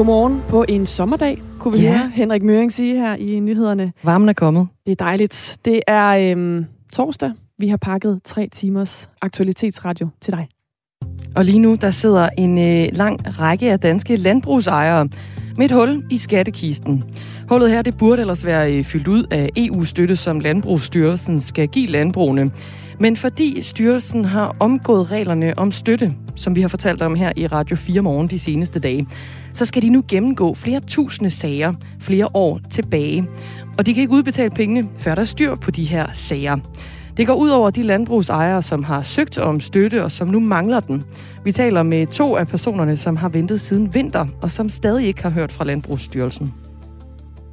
Godmorgen på en sommerdag, kunne vi Ja. høre Henrik Møring sige her i nyhederne. Varmen er kommet. Det er dejligt. Det er øhm, torsdag. Vi har pakket tre timers aktualitetsradio til dig. Og lige nu, der sidder en øh, lang række af danske landbrugsejere med et hul i skattekisten. Hullet her, det burde ellers være øh, fyldt ud af EU-støtte, som Landbrugsstyrelsen skal give landbrugene. Men fordi styrelsen har omgået reglerne om støtte, som vi har fortalt om her i Radio 4 morgen de seneste dage, så skal de nu gennemgå flere tusinde sager flere år tilbage. Og de kan ikke udbetale pengene, før der er styr på de her sager. Det går ud over de landbrugsejere, som har søgt om støtte og som nu mangler den. Vi taler med to af personerne, som har ventet siden vinter og som stadig ikke har hørt fra Landbrugsstyrelsen.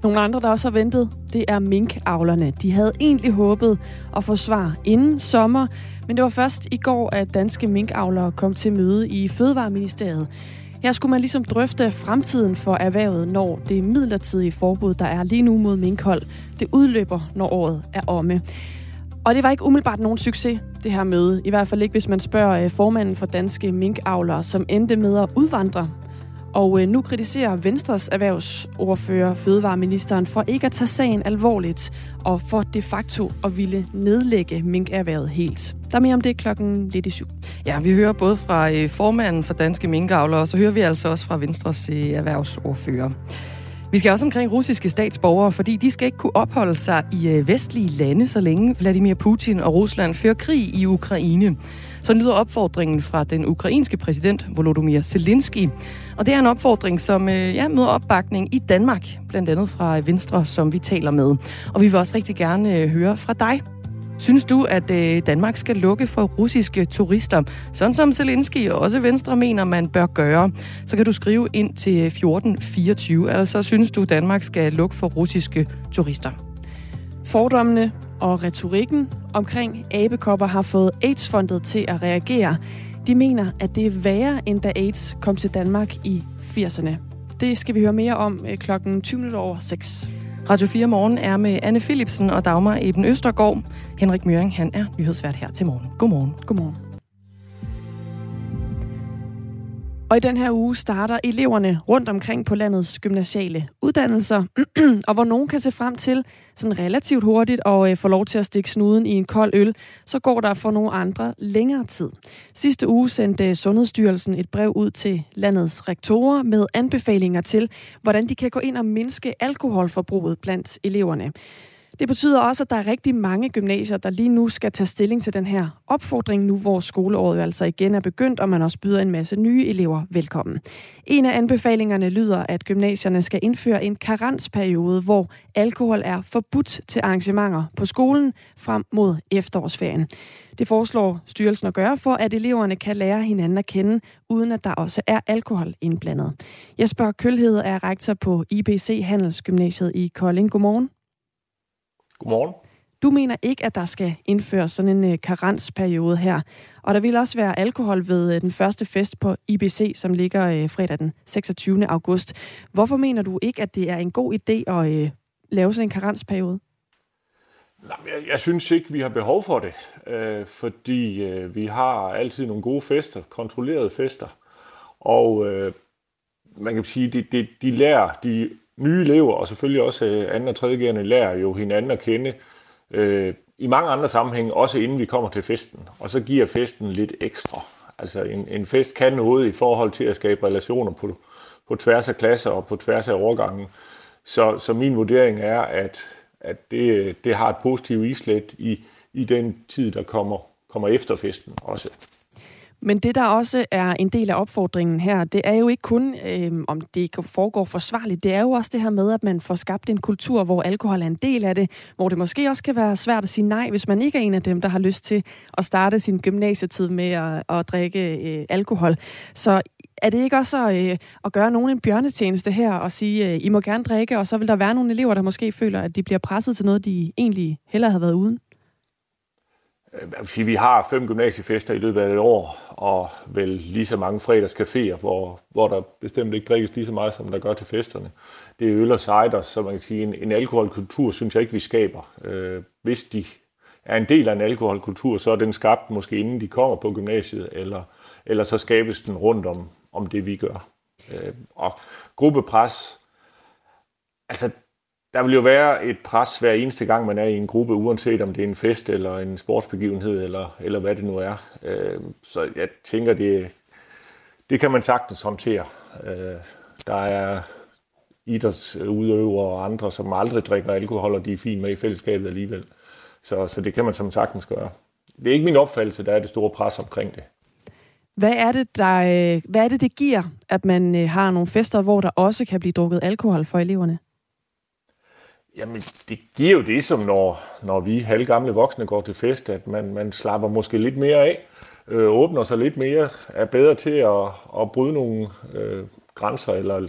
Nogle andre, der også har ventet, det er minkavlerne. De havde egentlig håbet at få svar inden sommer, men det var først i går, at danske minkavlere kom til møde i Fødevareministeriet. Her skulle man ligesom drøfte fremtiden for erhvervet, når det midlertidige forbud, der er lige nu mod minkhold, det udløber, når året er omme. Og det var ikke umiddelbart nogen succes, det her møde. I hvert fald ikke, hvis man spørger øh, formanden for danske minkavlere, som endte med at udvandre. Og øh, nu kritiserer Venstres erhvervsordfører Fødevareministeren for ikke at tage sagen alvorligt og for de facto at ville nedlægge minkerhvervet helt. Der er mere om det klokken lidt i syv. Ja, vi hører både fra øh, formanden for Danske Minkavlere, og så hører vi altså også fra Venstres øh, erhvervsordfører. Vi skal også omkring russiske statsborgere, fordi de skal ikke kunne opholde sig i øh, vestlige lande, så længe Vladimir Putin og Rusland fører krig i Ukraine. Så lyder opfordringen fra den ukrainske præsident Volodymyr Zelensky. Og det er en opfordring, som øh, ja, møder opbakning i Danmark, blandt andet fra Venstre, som vi taler med. Og vi vil også rigtig gerne øh, høre fra dig. Synes du, at øh, Danmark skal lukke for russiske turister, sådan som Zelensky og også Venstre mener, man bør gøre? Så kan du skrive ind til 1424. Altså, synes du, Danmark skal lukke for russiske turister? Fordommene og retorikken omkring abekopper har fået AIDS-fondet til at reagere. De mener, at det er værre, end da AIDS kom til Danmark i 80'erne. Det skal vi høre mere om øh, klokken 20 over 6. Radio 4 Morgen er med Anne Philipsen og Dagmar Eben Østergaard. Henrik Møring, han er nyhedsvært her til morgen. Godmorgen. Godmorgen. Og i den her uge starter eleverne rundt omkring på landets gymnasiale uddannelser, og hvor nogen kan se frem til sådan relativt hurtigt og øh, få lov til at stikke snuden i en kold øl, så går der for nogle andre længere tid. Sidste uge sendte øh, Sundhedsstyrelsen et brev ud til landets rektorer med anbefalinger til, hvordan de kan gå ind og mindske alkoholforbruget blandt eleverne. Det betyder også, at der er rigtig mange gymnasier, der lige nu skal tage stilling til den her opfordring, nu hvor skoleåret altså igen er begyndt, og man også byder en masse nye elever velkommen. En af anbefalingerne lyder, at gymnasierne skal indføre en karensperiode, hvor alkohol er forbudt til arrangementer på skolen frem mod efterårsferien. Det foreslår styrelsen at gøre for, at eleverne kan lære hinanden at kende, uden at der også er alkohol indblandet. Jesper Kølhed er rektor på IBC Handelsgymnasiet i Kolding. Godmorgen. Godmorgen. Du mener ikke, at der skal indføres sådan en uh, karensperiode her. Og der vil også være alkohol ved uh, den første fest på IBC, som ligger uh, fredag den 26. august. Hvorfor mener du ikke, at det er en god idé at lave sådan en karensperiode? Jeg, jeg synes ikke, vi har behov for det, øh, fordi øh, vi har altid nogle gode fester, kontrollerede fester. Og øh, man kan sige, de, de, de lærer, de nye elever, og selvfølgelig også øh, anden og tredjegerne lærer jo hinanden at kende øh, i mange andre sammenhænge, også inden vi kommer til festen. Og så giver festen lidt ekstra. Altså en, en fest kan noget i forhold til at skabe relationer på, på tværs af klasser og på tværs af overgangen. Så, så min vurdering er, at, at det, det har et positivt islet i, i den tid, der kommer, kommer efter festen også. Men det, der også er en del af opfordringen her, det er jo ikke kun, øh, om det foregår forsvarligt, det er jo også det her med, at man får skabt en kultur, hvor alkohol er en del af det, hvor det måske også kan være svært at sige nej, hvis man ikke er en af dem, der har lyst til at starte sin gymnasietid med at, at drikke øh, alkohol. Så er det ikke også øh, at gøre nogen en bjørnetjeneste her og sige, øh, I må gerne drikke, og så vil der være nogle elever, der måske føler, at de bliver presset til noget, de egentlig hellere havde været uden? Øh, sige, vi har fem gymnasiefester i løbet af et år, og vel lige så mange fredagscaféer, hvor, hvor der bestemt ikke drikkes lige så meget, som der gør til festerne. Det er øl og cider, så man kan sige, en, en alkoholkultur synes jeg ikke, vi skaber. Øh, hvis de er en del af en alkoholkultur, så er den skabt måske inden de kommer på gymnasiet, eller, eller så skabes den rundt om, om det, vi gør. Øh, og gruppepres, altså der vil jo være et pres hver eneste gang, man er i en gruppe, uanset om det er en fest eller en sportsbegivenhed, eller, eller hvad det nu er. Øh, så jeg tænker, det, det kan man sagtens håndtere. Øh, der er idrætsudøvere og andre, som aldrig drikker alkohol, og de er fint med i fællesskabet alligevel. Så, så det kan man som sagtens gøre. Det er ikke min opfattelse, der er det store pres omkring det. Hvad er det, der, øh, hvad er det, det giver, at man øh, har nogle fester, hvor der også kan blive drukket alkohol for eleverne? Jamen, det giver jo det, som når, når vi halvgamle voksne går til fest, at man, man slapper måske lidt mere af, øh, åbner sig lidt mere, er bedre til at, at bryde nogle øh, grænser, eller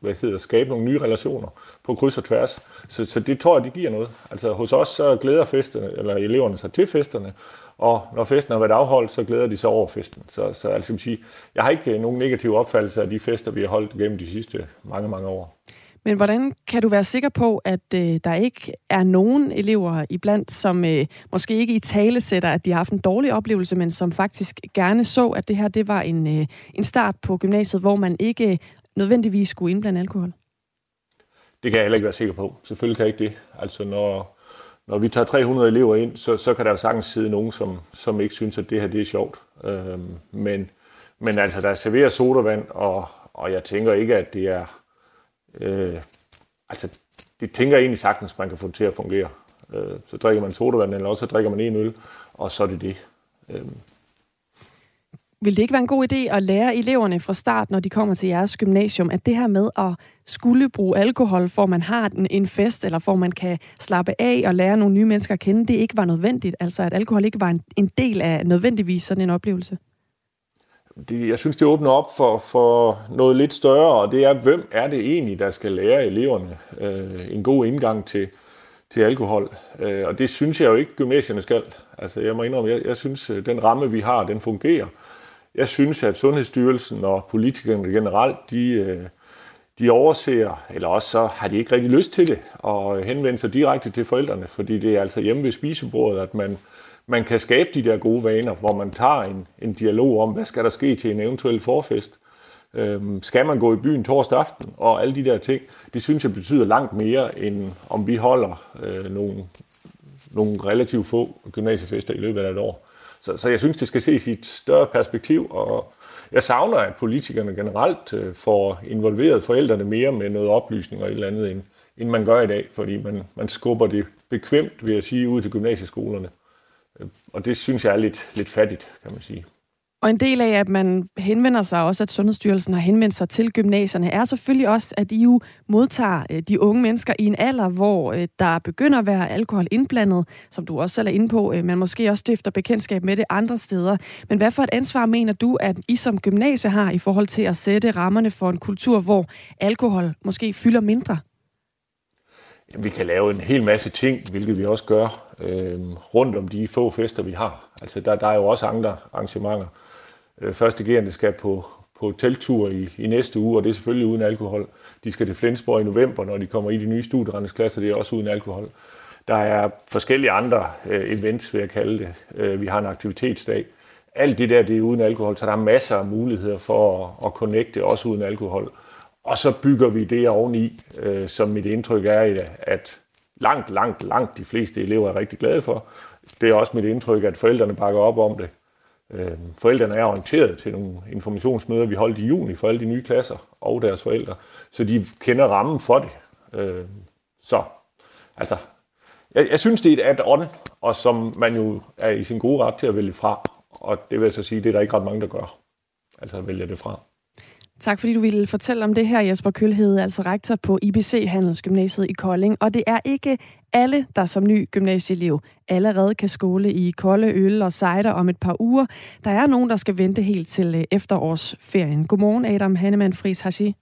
hvad hedder, skabe nogle nye relationer på kryds og tværs. Så, så det tror jeg, det giver noget. Altså hos os så glæder festerne, eller eleverne sig til festerne, og når festen har været afholdt, så glæder de sig over festen. Så, så altså, jeg, sige, jeg har ikke nogen negativ opfattelse af de fester, vi har holdt gennem de sidste mange, mange år. Men hvordan kan du være sikker på, at øh, der ikke er nogen elever iblandt, som øh, måske ikke i tale sætter, at de har haft en dårlig oplevelse, men som faktisk gerne så, at det her det var en, øh, en start på gymnasiet, hvor man ikke øh, nødvendigvis skulle indblande alkohol? Det kan jeg heller ikke være sikker på. Selvfølgelig kan jeg ikke det. Altså når, når vi tager 300 elever ind, så, så kan der jo sagtens sidde nogen, som, som ikke synes, at det her det er sjovt. Øhm, men, men altså, der serverer sodavand, og, og jeg tænker ikke, at det er Øh, altså, det tænker jeg egentlig sagtens, man kan få det til at fungere. Øh, så drikker man sodavand, eller også så drikker man en øl, og så er det det. Øh. Vil det ikke være en god idé at lære eleverne fra start, når de kommer til jeres gymnasium, at det her med at skulle bruge alkohol, for man har en fest, eller for man kan slappe af og lære nogle nye mennesker at kende, det ikke var nødvendigt? Altså at alkohol ikke var en, en del af nødvendigvis sådan en oplevelse? Det, jeg synes, det åbner op for, for noget lidt større, og det er, hvem er det egentlig, der skal lære eleverne øh, en god indgang til, til alkohol. Øh, og det synes jeg jo ikke, gymnasierne skal. Altså, jeg må indrømme, jeg, jeg synes, øh, den ramme, vi har, den fungerer. Jeg synes, at Sundhedsstyrelsen og politikerne generelt, de, øh, de overser, eller også så har de ikke rigtig lyst til det, og henvende sig direkte til forældrene, fordi det er altså hjemme ved spisebordet, at man man kan skabe de der gode vaner, hvor man tager en, en dialog om, hvad skal der ske til en eventuel forfest. Øhm, skal man gå i byen torsdag aften, og alle de der ting, det synes jeg betyder langt mere, end om vi holder øh, nogle, nogle relativt få gymnasiefester i løbet af et år. Så, så jeg synes, det skal ses i et større perspektiv, og jeg savner, at politikerne generelt øh, får involveret forældrene mere med noget oplysning og et eller andet, end, end man gør i dag, fordi man, man skubber det bekvemt, vil jeg sige, ud til gymnasieskolerne. Og det synes jeg er lidt, lidt fattigt, kan man sige. Og en del af, at man henvender sig også, at Sundhedsstyrelsen har henvendt sig til gymnasierne, er selvfølgelig også, at I jo modtager øh, de unge mennesker i en alder, hvor øh, der begynder at være alkohol indblandet, som du også selv er inde på. Øh, man måske også stifter bekendtskab med det andre steder. Men hvad for et ansvar mener du, at I som gymnasie har i forhold til at sætte rammerne for en kultur, hvor alkohol måske fylder mindre? vi kan lave en hel masse ting, hvilket vi også gør øh, rundt om de få fester, vi har. Altså, der, der er jo også andre arrangementer. Øh, første gerende skal på, på telttur i, i næste uge, og det er selvfølgelig uden alkohol. De skal til Flensborg i november, når de kommer i de nye studierendelsklasser, det er også uden alkohol. Der er forskellige andre øh, events, vil jeg kalde det. Øh, vi har en aktivitetsdag. Alt det der, det er uden alkohol, så der er masser af muligheder for at, at connecte, også uden alkohol. Og så bygger vi det oveni, øh, som mit indtryk er, at langt, langt, langt de fleste elever er rigtig glade for. Det er også mit indtryk, at forældrene bakker op om det. Øh, forældrene er orienteret til nogle informationsmøder, vi holdt i juni for alle de nye klasser og deres forældre, så de kender rammen for det. Øh, så, altså, jeg, jeg synes, det er et add-on, og som man jo er i sin gode ret til at vælge fra. Og det vil jeg så sige, det er der ikke ret mange, der gør. Altså vælger det fra. Tak fordi du ville fortælle om det her, Jesper Kølhede, altså rektor på IBC Handelsgymnasiet i Kolding. Og det er ikke alle, der som ny gymnasieelev allerede kan skole i kolde øl og cider om et par uger. Der er nogen, der skal vente helt til øh, efterårsferien. Godmorgen, Adam Hannemann Friis Hashi.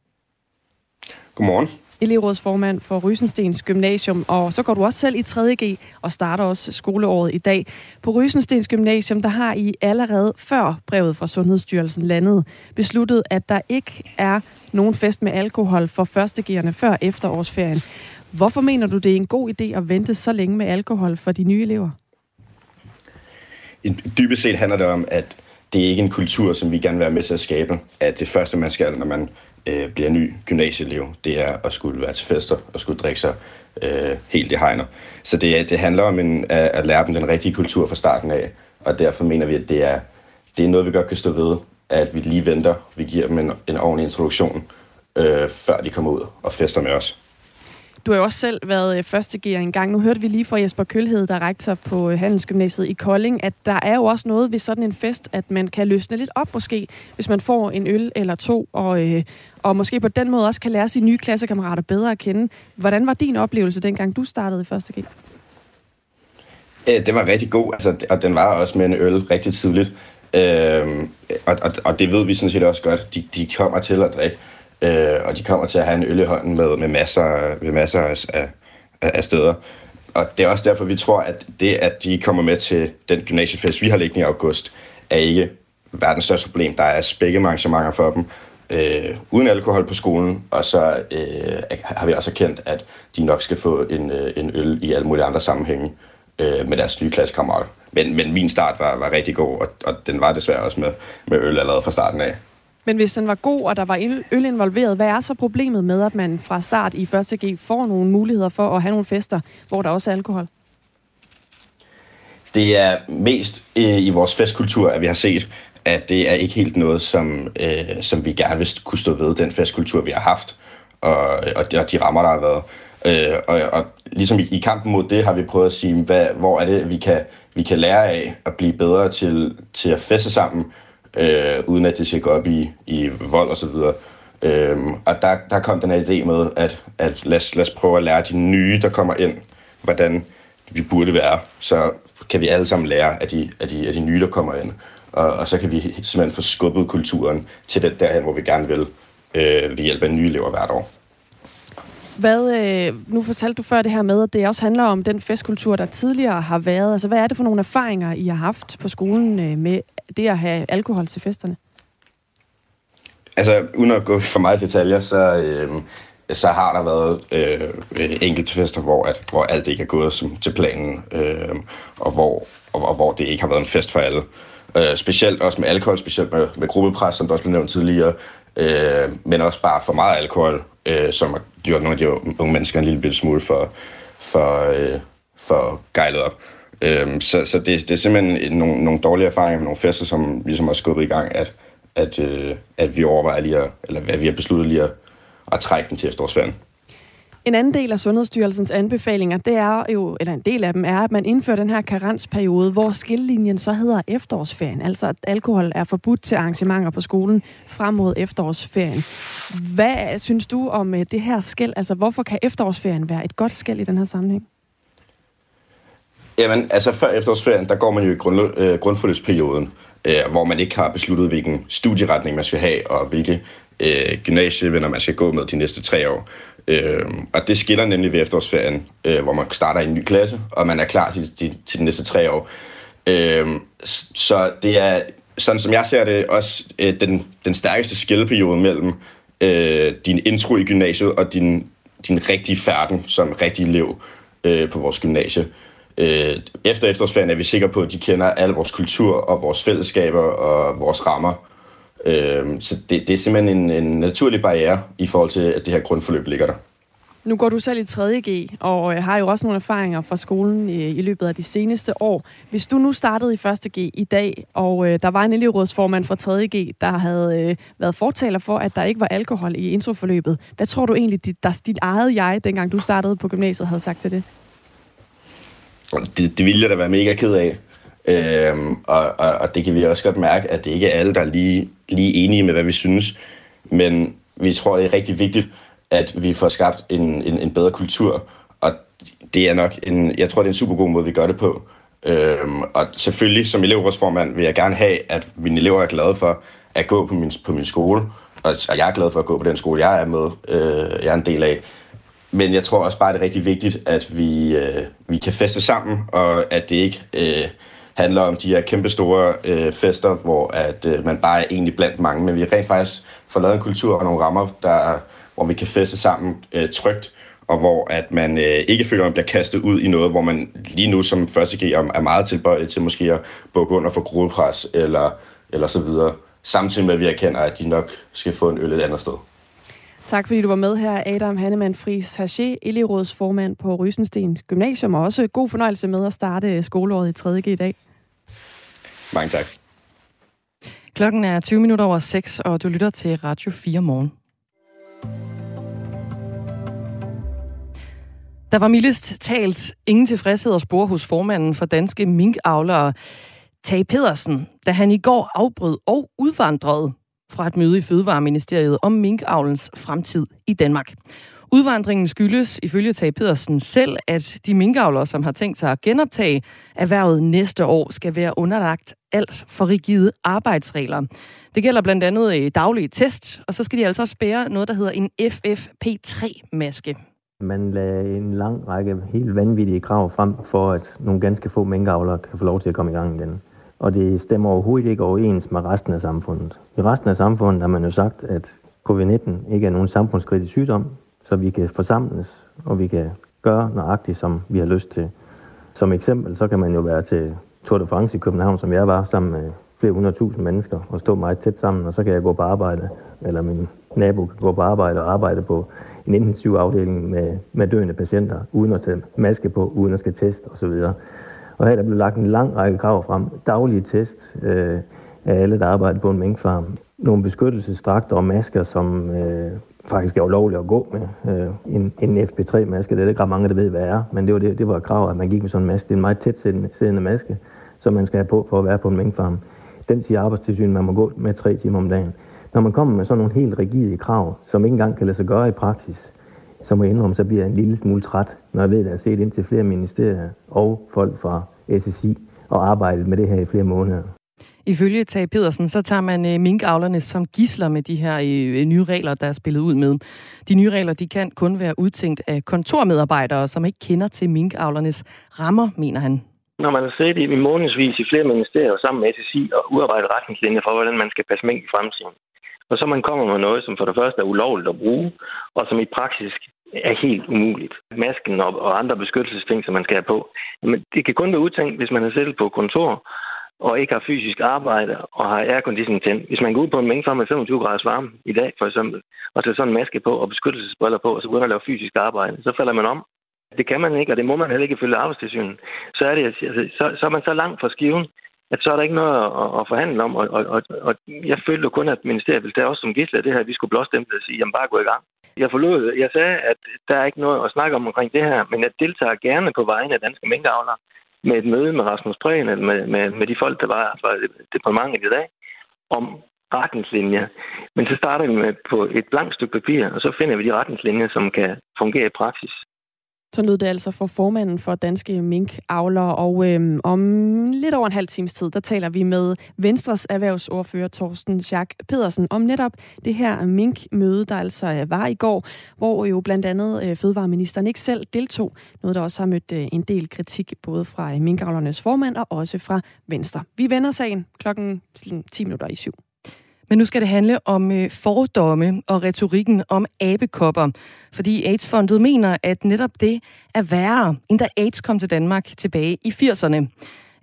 Godmorgen elevrådsformand for Rysenstens Gymnasium, og så går du også selv i 3.G og starter også skoleåret i dag. På Rysenstens Gymnasium, der har I allerede før brevet fra Sundhedsstyrelsen landet besluttet, at der ikke er nogen fest med alkohol for førstegerne før efterårsferien. Hvorfor mener du, det er en god idé at vente så længe med alkohol for de nye elever? Dybest set handler det om, at det er ikke en kultur, som vi gerne vil være med til at skabe. At det første, man skal, når man øh, bliver ny gymnasieelev, det er at skulle være til fester og skulle drikke sig øh, helt i hegner. Så det, det handler om en, at, at lære dem den rigtige kultur fra starten af, og derfor mener vi, at det er, det er noget, vi godt kan stå ved, at vi lige venter, vi giver dem en, en ordentlig introduktion, øh, før de kommer ud og fester med os. Du har jo også selv været øh, første gear en gang. Nu hørte vi lige fra Jesper Kølhed, der er rektor på øh, Handelsgymnasiet i Kolding, at der er jo også noget ved sådan en fest, at man kan løsne lidt op måske, hvis man får en øl eller to, og, øh, og måske på den måde også kan lære sine nye klassekammerater bedre at kende. Hvordan var din oplevelse, dengang du startede i første gear? Øh, det var rigtig god, altså, og den var også med en øl rigtig tidligt. Øh, og, og, og det ved vi sådan set også godt. De, de kommer til at drikke øh, og de kommer til at have en øl i hånden med, med masser, med masser af, af, af steder. Og det er også derfor, vi tror, at det, at de kommer med til den gymnasiefest, vi har liggende i august, er ikke verdens største problem. Der er spække arrangementer for dem, øh, uden alkohol på skolen, og så øh, har vi også erkendt, at de nok skal få en, øh, en øl i alle mulige andre sammenhænge øh, med deres nye klassekammerater. Men, men min start var, var rigtig god, og, og den var desværre også med, med øl allerede fra starten af. Men hvis den var god, og der var øl involveret, hvad er så problemet med, at man fra start i 1. G får nogle muligheder for at have nogle fester, hvor der også er alkohol? Det er mest øh, i vores festkultur, at vi har set, at det er ikke helt noget, som, øh, som vi gerne vil kunne stå ved, den festkultur, vi har haft, og, og, de, og de rammer, der har været. Øh, og, og ligesom i, i kampen mod det, har vi prøvet at sige, hvad, hvor er det, vi kan, vi kan lære af at blive bedre til, til at feste sammen, øh, uden at det skal gå op i, i vold og så videre. Øhm, og der, der kom den her idé med, at, at lad, os, lad os prøve at lære de nye, der kommer ind, hvordan vi burde være. Så kan vi alle sammen lære af de, af de, af de nye, der kommer ind. Og, og så kan vi simpelthen få skubbet kulturen til den derhen, hvor vi gerne vil, øh, ved hjælp af nye elever hvert år. Hvad, øh, nu fortalte du før det her med, at det også handler om den festkultur, der tidligere har været. Altså, hvad er det for nogle erfaringer, I har haft på skolen øh, med det at have alkohol til festerne? Altså, uden at gå for meget detaljer, så, øh, så har der været øh, enkelte fester, hvor, at, hvor alt ikke er gået som til planen, øh, og, hvor, og, og hvor det ikke har været en fest for alle. Øh, specielt også med alkohol, specielt med, med gruppepres, som der også blev nævnt tidligere, øh, men også bare for meget alkohol, øh, som har gjort nogle af de unge mennesker en lille smule for, for, øh, for gejlet op. Øh, så så det, det er simpelthen nogle, nogle dårlige erfaringer med nogle fester, som ligesom har skubbet i gang, at, at, øh, at vi overvejer lige at, eller hvad vi har besluttet lige at, at trække den til efterårsferien. En anden del af Sundhedsstyrelsens anbefalinger, det er jo, eller en del af dem er, at man indfører den her karensperiode, hvor skillelinjen så hedder efterårsferien. Altså at alkohol er forbudt til arrangementer på skolen frem mod efterårsferien. Hvad synes du om øh, det her skæld? Altså hvorfor kan efterårsferien være et godt skæld i den her sammenhæng? Jamen, altså før efterårsferien, der går man jo i grund, øh, grundforløbsperioden, øh, hvor man ikke har besluttet, hvilken studieretning man skal have, og hvilke øh, gymnasievenner man skal gå med de næste tre år. Øh, og det skiller nemlig ved efterårsferien, øh, hvor man starter i en ny klasse, og man er klar til, til, til de næste tre år. Øh, så det er, sådan som jeg ser det, også øh, den, den stærkeste skilleperiode mellem øh, din intro i gymnasiet og din, din rigtige færden som rigtig elev øh, på vores gymnasie. Øh, efter efterårsferien er vi sikre på, at de kender alle vores kultur og vores fællesskaber og vores rammer. Øh, så det, det er simpelthen en, en naturlig barriere i forhold til, at det her grundforløb ligger der. Nu går du selv i 3.G, og øh, har jo også nogle erfaringer fra skolen i, i løbet af de seneste år. Hvis du nu startede i 1.G i dag, og øh, der var en elevrådsformand fra 3.G, der havde øh, været fortaler for, at der ikke var alkohol i introforløbet. Hvad tror du egentlig, dit, der, dit eget jeg, dengang du startede på gymnasiet, havde sagt til det? Det, det ville jeg da være mega ked af. Øhm, og, og, og det kan vi også godt mærke, at det ikke er alle, der er lige, lige enige med, hvad vi synes. Men vi tror, det er rigtig vigtigt, at vi får skabt en, en, en bedre kultur. Og det er nok en, jeg tror, det er en super god måde, vi gør det på. Øhm, og selvfølgelig, som elevrådsformand, vil jeg gerne have, at mine elever er glade for at gå på min, på min skole. Og, og jeg er glad for at gå på den skole, jeg er med. Øh, jeg er en del af. Men jeg tror også bare, det er rigtig vigtigt, at vi, øh, vi kan feste sammen, og at det ikke øh, handler om de her kæmpe store øh, fester, hvor at øh, man bare er egentlig blandt mange, men vi rent faktisk får lavet en kultur og nogle rammer, der, hvor vi kan feste sammen øh, trygt, og hvor at man øh, ikke føler, at man bliver kastet ud i noget, hvor man lige nu som første G er meget tilbøjelig til måske at bukke under for gruppepres eller, eller så videre, samtidig med at vi erkender, at de nok skal få en øl et andet sted. Tak fordi du var med her, Adam Hannemann Friis Haché, elevrådsformand på Rysensten Gymnasium, og også god fornøjelse med at starte skoleåret i 3. G i dag. Mange tak. Klokken er 20 minutter over 6, og du lytter til Radio 4 morgen. Der var mildest talt ingen tilfredshed at spore hos formanden for danske minkavlere, Tage Pedersen, da han i går afbrød og udvandrede fra et møde i Fødevareministeriet om minkavlens fremtid i Danmark. Udvandringen skyldes ifølge Tage Pedersen selv, at de minkavlere, som har tænkt sig at genoptage erhvervet næste år, skal være underlagt alt for rigide arbejdsregler. Det gælder blandt andet øh, daglige test, og så skal de altså også bære noget, der hedder en FFP3-maske. Man lagde en lang række helt vanvittige krav frem for, at nogle ganske få minkavlere kan få lov til at komme i gang igen. Og det stemmer overhovedet ikke overens med resten af samfundet. I resten af samfundet har man jo sagt, at covid-19 ikke er nogen samfundskritisk sygdom, så vi kan forsamles, og vi kan gøre nøjagtigt, som vi har lyst til. Som eksempel, så kan man jo være til Tour de France i København, som jeg var, sammen med flere hundredtusind mennesker, og stå meget tæt sammen, og så kan jeg gå på arbejde, eller min nabo kan gå på arbejde og arbejde på en intensiv afdeling med, med døende patienter, uden at tage maske på, uden at skal teste osv. Og her er der blevet lagt en lang række krav frem. Daglige test øh, af alle, der arbejder på en minkfarm. Nogle beskyttelsesdragter og masker, som øh, faktisk er ulovligt at gå med. Øh, en, en FP3-maske, det er ikke ret mange, der ved, hvad er. Men det var, det, det var et krav, at man gik med sådan en maske. Det er en meget tæt siddende maske, som man skal have på for at være på en minkfarm. Den siger arbejdstilsynet, man må gå med tre timer om dagen. Når man kommer med sådan nogle helt rigide krav, som ikke engang kan lade sig gøre i praksis, så må jeg indrømme, så bliver jeg en lille smule træt, når jeg ved, at jeg har set ind til flere ministerier og folk fra SSI og arbejdet med det her i flere måneder. Ifølge Tage Pedersen, så tager man øh, minkavlerne som gisler med de her øh, nye regler, der er spillet ud med. De nye regler, de kan kun være udtænkt af kontormedarbejdere, som ikke kender til minkavlernes rammer, mener han. Når man har siddet i månedsvis i flere ministerier sammen med SSI og udarbejdet retningslinjer for, hvordan man skal passe mink i fremtiden, og så man kommer med noget, som for det første er ulovligt at bruge, og som i praksis er helt umuligt. Masken og, og andre beskyttelsesting, som man skal have på. Men det kan kun være udtænkt, hvis man er siddet på kontor og ikke har fysisk arbejde og har aircondition tændt. Hvis man går ud på en mængde med 25 graders varme i dag, for eksempel, og tager sådan en maske på og beskyttelsesbriller på, og så begynder at lave fysisk arbejde, så falder man om. Det kan man ikke, og det må man heller ikke følge arbejdstilsynet. Så er, det, altså, så, så er man så langt fra skiven, at så er der ikke noget at, at forhandle om. Og, og, og, og jeg følte kun, at ministeriet ville tage også som gidsler det her, at vi skulle blåstemple og sige, jamen bare gå i gang. Jeg forlod, jeg sagde, at der er ikke noget at snakke om omkring det her, men jeg deltager gerne på vegne af danske minkavlere med et møde med Rasmus Prehn, eller med, med, med de folk, der var fra departementet i dag, om retningslinjer. Men så starter vi med på et blankt stykke papir, og så finder vi de retningslinjer, som kan fungere i praksis. Så lød det altså for formanden for Danske Minkavlere, og øhm, om lidt over en halv times tid, der taler vi med Venstres erhvervsordfører Torsten Schack Pedersen om netop det her minkmøde, der altså øh, var i går, hvor jo blandt andet øh, fødevareministeren ikke selv deltog, noget der også har mødt øh, en del kritik både fra øh, minkavlernes formand og også fra Venstre. Vi vender sagen klokken 10 minutter i syv. Men nu skal det handle om øh, fordomme og retorikken om abekopper. Fordi AIDS-fondet mener, at netop det er værre, end da AIDS kom til Danmark tilbage i 80'erne.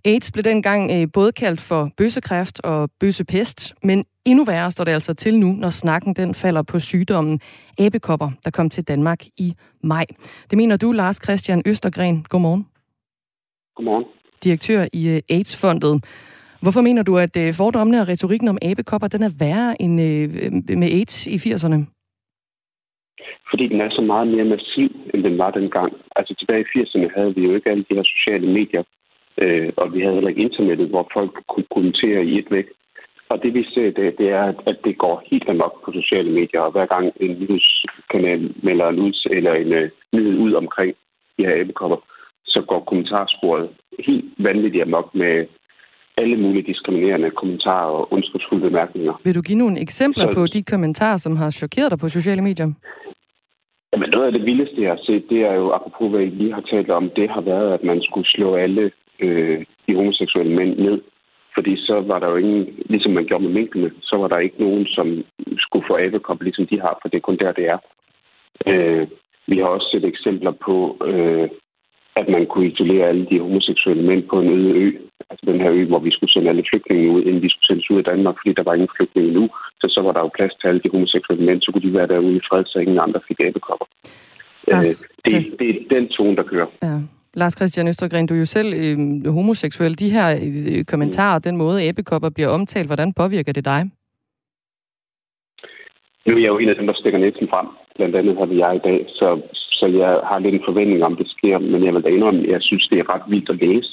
AIDS blev dengang øh, både kaldt for bøssekræft og bøssepest, men endnu værre står det altså til nu, når snakken den falder på sygdommen abekopper, der kom til Danmark i maj. Det mener du, Lars Christian Østergren. Godmorgen. Godmorgen. Direktør i øh, AIDS-fondet. Hvorfor mener du, at øh, fordommene og retorikken om abekopper, den er værre end øh, øh, med AIDS i 80'erne? Fordi den er så meget mere massiv, end den var dengang. Altså tilbage i 80'erne havde vi jo ikke alle de her sociale medier, øh, og vi havde heller ikke internettet, hvor folk kunne kommentere i et væk. Og det vi ser, det, det er, at det går helt amok på sociale medier, og hver gang en nyhedskanal melder en ud, eller en uh, nyhed ud omkring de her abekopper, så går kommentarsporet helt vanvittigt amok med alle mulige diskriminerende kommentarer og ondskabsfulde bemærkninger. Vil du give nogle eksempler Så... på de kommentarer, som har chokeret dig på sociale medier? Jamen, noget af det vildeste, jeg har set, det er jo, apropos hvad I lige har talt om, det har været, at man skulle slå alle øh, de homoseksuelle mænd ned. Fordi så var der jo ingen, ligesom man gjorde med minkene, så var der ikke nogen, som skulle få abekop, ligesom de har, for det er kun der, det er. Øh, vi har også set eksempler på, øh, at man kunne isolere alle de homoseksuelle mænd på en øde ø. Altså den her ø, hvor vi skulle sende alle flygtninge ud, inden de skulle sendes ud af Danmark, fordi der var ingen flygtninge nu. Så så var der jo plads til alle de homoseksuelle mænd, så kunne de være derude i fred, så ingen andre fik abekopper. Øh, det, det er den tone, der kører. Ja. Lars Christian Østergren, du er jo selv øh, homoseksuel. De her øh, kommentarer, den måde æbekopper bliver omtalt, hvordan påvirker det dig? Nu er jeg jo en af dem, der stikker næsten frem. Blandt andet har vi jeg i dag, så, så jeg har lidt en forventning om, det sker. Men jeg vil da indrømme, jeg synes, det er ret vildt at læse.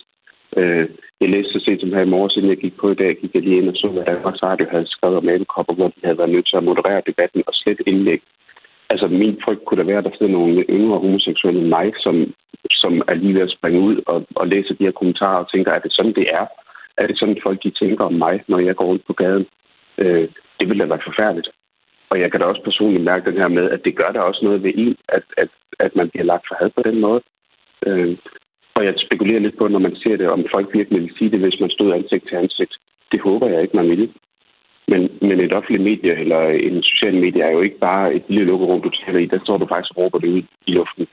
Øh, jeg læste så sent som her i morgen, inden jeg gik på i dag, gik jeg lige ind og så, hvad Danmarks Radio havde skrevet om abekopper, hvor de havde været nødt til at moderere debatten og slet indlæg. Altså, min frygt kunne da være, at der sidder nogle yngre homoseksuelle end mig, som, som er lige ved at springe ud og, og læse de her kommentarer og tænker, er det sådan, det er? Er det sådan, folk de tænker om mig, når jeg går rundt på gaden? Øh, det ville da være forfærdeligt. Og jeg kan da også personligt mærke den her med, at det gør der også noget ved en, at, at, at man bliver lagt for had på den måde. Øh, og jeg spekulerer lidt på, når man ser det, om folk virkelig vil sige det, hvis man stod ansigt til ansigt. Det håber jeg ikke, man ville. Men, men et offentligt medie eller en social medie er jo ikke bare et lille lukkerum, du taler i. Der står du faktisk og råber det ud i luften.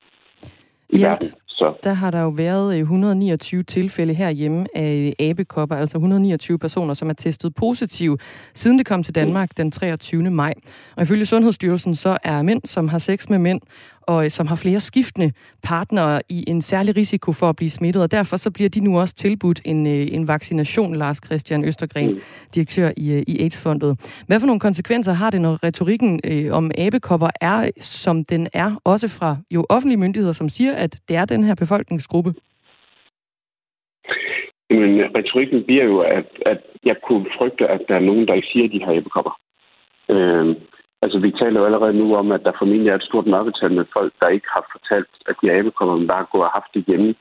I ja, verden. Så. Der har der jo været 129 øh, tilfælde herhjemme af abekopper, altså 129 personer, som er testet positiv, siden det kom til Danmark den 23. maj. Og ifølge Sundhedsstyrelsen så er mænd, som har sex med mænd, og øh, som har flere skiftende partnere i en særlig risiko for at blive smittet, og derfor så bliver de nu også tilbudt en, øh, en vaccination, Lars Christian Østergren, mm. direktør i, øh, i AIDS-fondet. Hvad for nogle konsekvenser har det, når retorikken øh, om abekopper er, som den er, også fra jo offentlige myndigheder, som siger, at det er den her befolkningsgruppe? Men retorikken bliver jo, at, at jeg kunne frygte, at der er nogen, der ikke siger, at de har æbekopper. Øh, Altså, vi taler jo allerede nu om, at der formentlig er et stort mørketal med folk, der ikke har fortalt, at de abekommer, men bare kunne have haft det hjemme.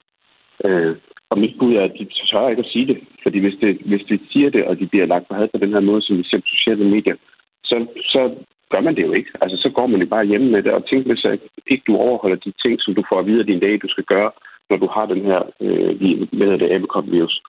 Øh, og mit bud er, at de tør ikke at sige det. Fordi hvis, det, hvis de siger det, og de bliver lagt på had på den her måde, som vi ser på sociale medier, så, så gør man det jo ikke. Altså, så går man jo bare hjemme med det, og tænk hvis ikke du overholder de ting, som du får at vide af din dag, du skal gøre, når du har den her, øh, hvad det, abekop-virus,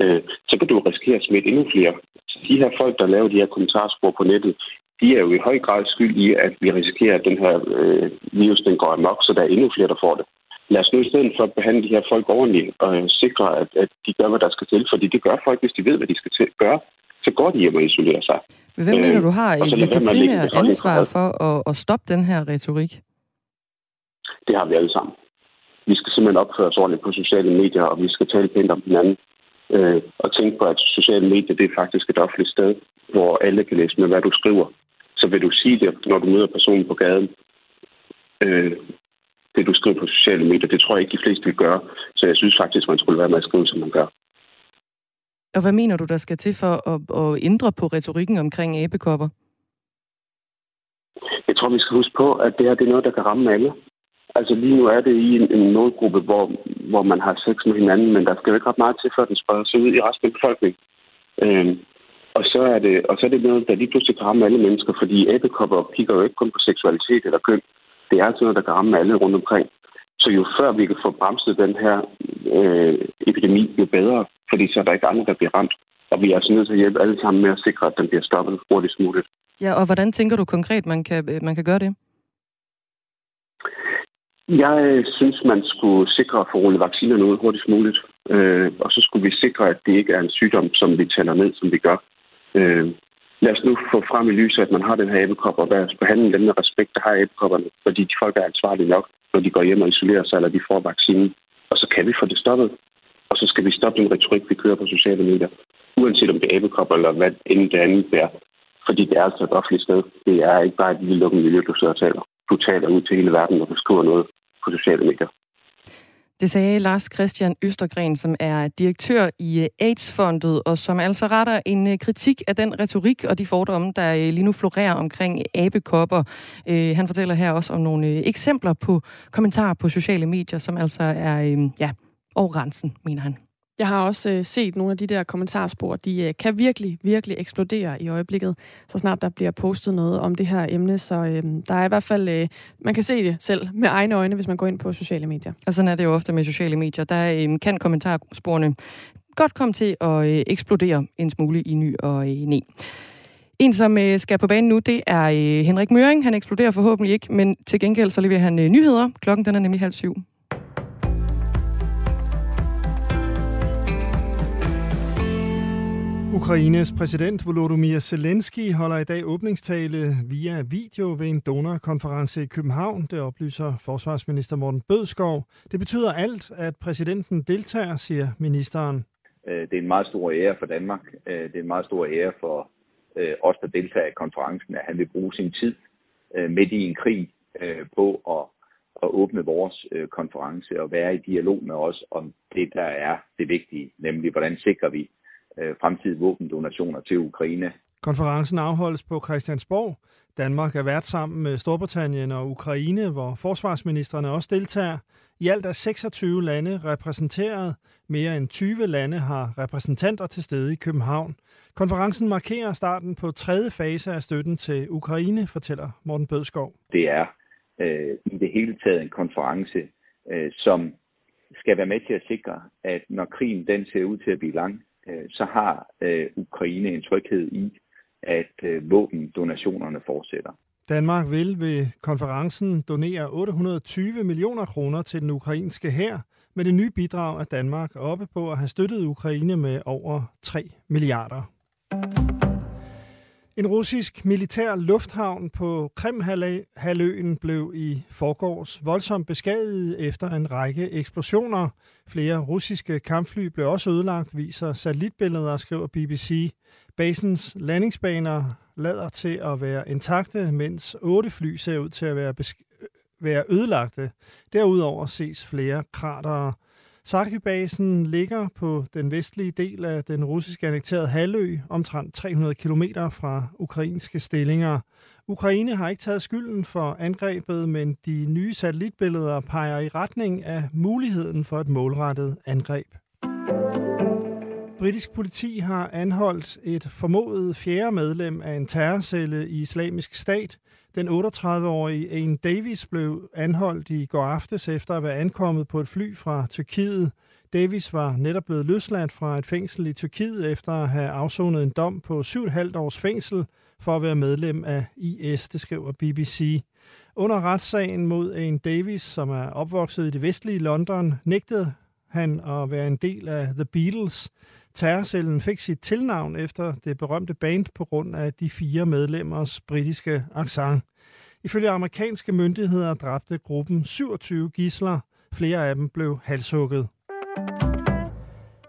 øh, så kan du risikere at smitte endnu flere. Så de her folk, der laver de her kommentarspor på nettet, de er jo i høj grad skyld i, at vi risikerer, at den her øh, virus den går amok, så der er endnu flere, der får det. Lad os nu i stedet for at behandle de her folk ordentligt og sikre, at, at de gør, hvad der skal til. Fordi det gør folk, hvis de ved, hvad de skal til gøre. Så går de hjem og isolerer sig. Men hvem mener du har et primært ansvar for at, at stoppe den her retorik? Det har vi alle sammen. Vi skal simpelthen opføre os ordentligt på sociale medier, og vi skal tale pænt om hinanden. Øh, og tænke på, at sociale medier det er faktisk et offentligt sted, hvor alle kan læse med, hvad du skriver så vil du sige det, når du møder personen på gaden. Øh, det, du skriver på sociale medier, det tror jeg ikke, de fleste vil gøre. Så jeg synes faktisk, man skulle være med at skrive, som man gør. Og hvad mener du, der skal til for at, at ændre på retorikken omkring æbekopper? Jeg tror, vi skal huske på, at det her det er noget, der kan ramme alle. Altså lige nu er det i en, en målgruppe, hvor, hvor man har sex med hinanden, men der skal jo ikke ret meget til, før den spreder sig ud i resten af befolkningen. Øh, og så er det, og så er det noget, der lige pludselig kan ramme alle mennesker, fordi abekopper kigger jo ikke kun på seksualitet eller køn. Det er altså noget, der kan ramme alle rundt omkring. Så jo før vi kan få bremset den her øh, epidemi, jo bedre, fordi så er der ikke andre, der bliver ramt. Og vi er altså nødt til at hjælpe alle sammen med at sikre, at den bliver stoppet hurtigst muligt. Ja, og hvordan tænker du konkret, man kan, man kan gøre det? Jeg synes, man skulle sikre at få rullet vaccinerne ud hurtigst muligt. Øh, og så skulle vi sikre, at det ikke er en sygdom, som vi tæller ned, som vi gør. Øh, lad os nu få frem i lyset, at man har den her æbekop, og lad os behandle dem med respekt, der har æbekopperne, fordi de folk er ansvarlige nok, når de går hjem og isolerer sig, eller de får vaccinen. Og så kan vi få det stoppet. Og så skal vi stoppe den retorik, vi kører på sociale medier. Uanset om det er æbekopper, eller hvad end det andet er. Fordi det er altså et offentligt sted. Det er ikke bare et lille lukket miljø, du sidder og taler. Du taler ud til hele verden, når du skriver noget på sociale medier. Det sagde Lars Christian Østergren, som er direktør i eh, AIDS-fondet, og som altså retter en eh, kritik af den retorik og de fordomme, der eh, lige nu florerer omkring abekopper. Han fortæller her også om nogle eksempler på kommentarer på sociale medier, som altså er ja, over grænsen, mener han. Jeg har også øh, set nogle af de der kommentarspor, de øh, kan virkelig, virkelig eksplodere i øjeblikket, så snart der bliver postet noget om det her emne. Så øh, der er i hvert fald, øh, man kan se det selv med egne øjne, hvis man går ind på sociale medier. Og sådan er det jo ofte med sociale medier. Der øh, kan kommentarsporene godt komme til at øh, eksplodere en smule i ny og øh, ne. En, som øh, skal på banen nu, det er øh, Henrik Møring. Han eksploderer forhåbentlig ikke, men til gengæld så leverer han øh, nyheder. Klokken den er nemlig halv syv. Ukraines præsident Volodymyr Zelensky holder i dag åbningstale via video ved en donorkonference i København. Det oplyser forsvarsminister Morten Bødskov. Det betyder alt, at præsidenten deltager, siger ministeren. Øh, det er en meget stor ære for Danmark. Øh, det er en meget stor ære for øh, os, der deltager i konferencen, at han vil bruge sin tid midt i en krig på at, at åbne vores konference og være i dialog med os om det, der er det vigtige, nemlig hvordan sikrer vi fremtidige våbendonationer til Ukraine. Konferencen afholdes på Christiansborg. Danmark er vært sammen med Storbritannien og Ukraine, hvor forsvarsministerne også deltager. I alt er 26 lande repræsenteret. Mere end 20 lande har repræsentanter til stede i København. Konferencen markerer starten på tredje fase af støtten til Ukraine, fortæller Morten Bødskov. Det er øh, i det hele taget en konference, øh, som skal være med til at sikre, at når krigen den ser ud til at blive lang, Øh, Øh, så har øh, Ukraine en tryghed i, at øh, våbendonationerne fortsætter. Danmark vil ved konferencen donere 820 millioner kroner til den ukrainske hær. Med det nye bidrag er Danmark oppe på at have støttet Ukraine med over 3 milliarder. En russisk militær lufthavn på Krimhaløen blev i forgårs voldsomt beskadiget efter en række eksplosioner. Flere russiske kampfly blev også ødelagt, viser satellitbilleder, skriver BBC. Basens landingsbaner lader til at være intakte, mens otte fly ser ud til at være, være ødelagte. Derudover ses flere kratere. Sarkibasen ligger på den vestlige del af den russiske annekterede halvø, omtrent 300 km fra ukrainske stillinger. Ukraine har ikke taget skylden for angrebet, men de nye satellitbilleder peger i retning af muligheden for et målrettet angreb. Britisk politi har anholdt et formodet fjerde medlem af en terrorcelle i islamisk stat. Den 38-årige Ian Davis blev anholdt i går aftes efter at være ankommet på et fly fra Tyrkiet. Davis var netop blevet løsladt fra et fængsel i Tyrkiet efter at have afsonet en dom på 7,5 års fængsel for at være medlem af IS, det skriver BBC. Under retssagen mod en Davis, som er opvokset i det vestlige London, nægtede han at være en del af The Beatles. Terrorcellen fik sit tilnavn efter det berømte band på grund af de fire medlemmers britiske accent. Ifølge amerikanske myndigheder dræbte gruppen 27 gisler. Flere af dem blev halshugget.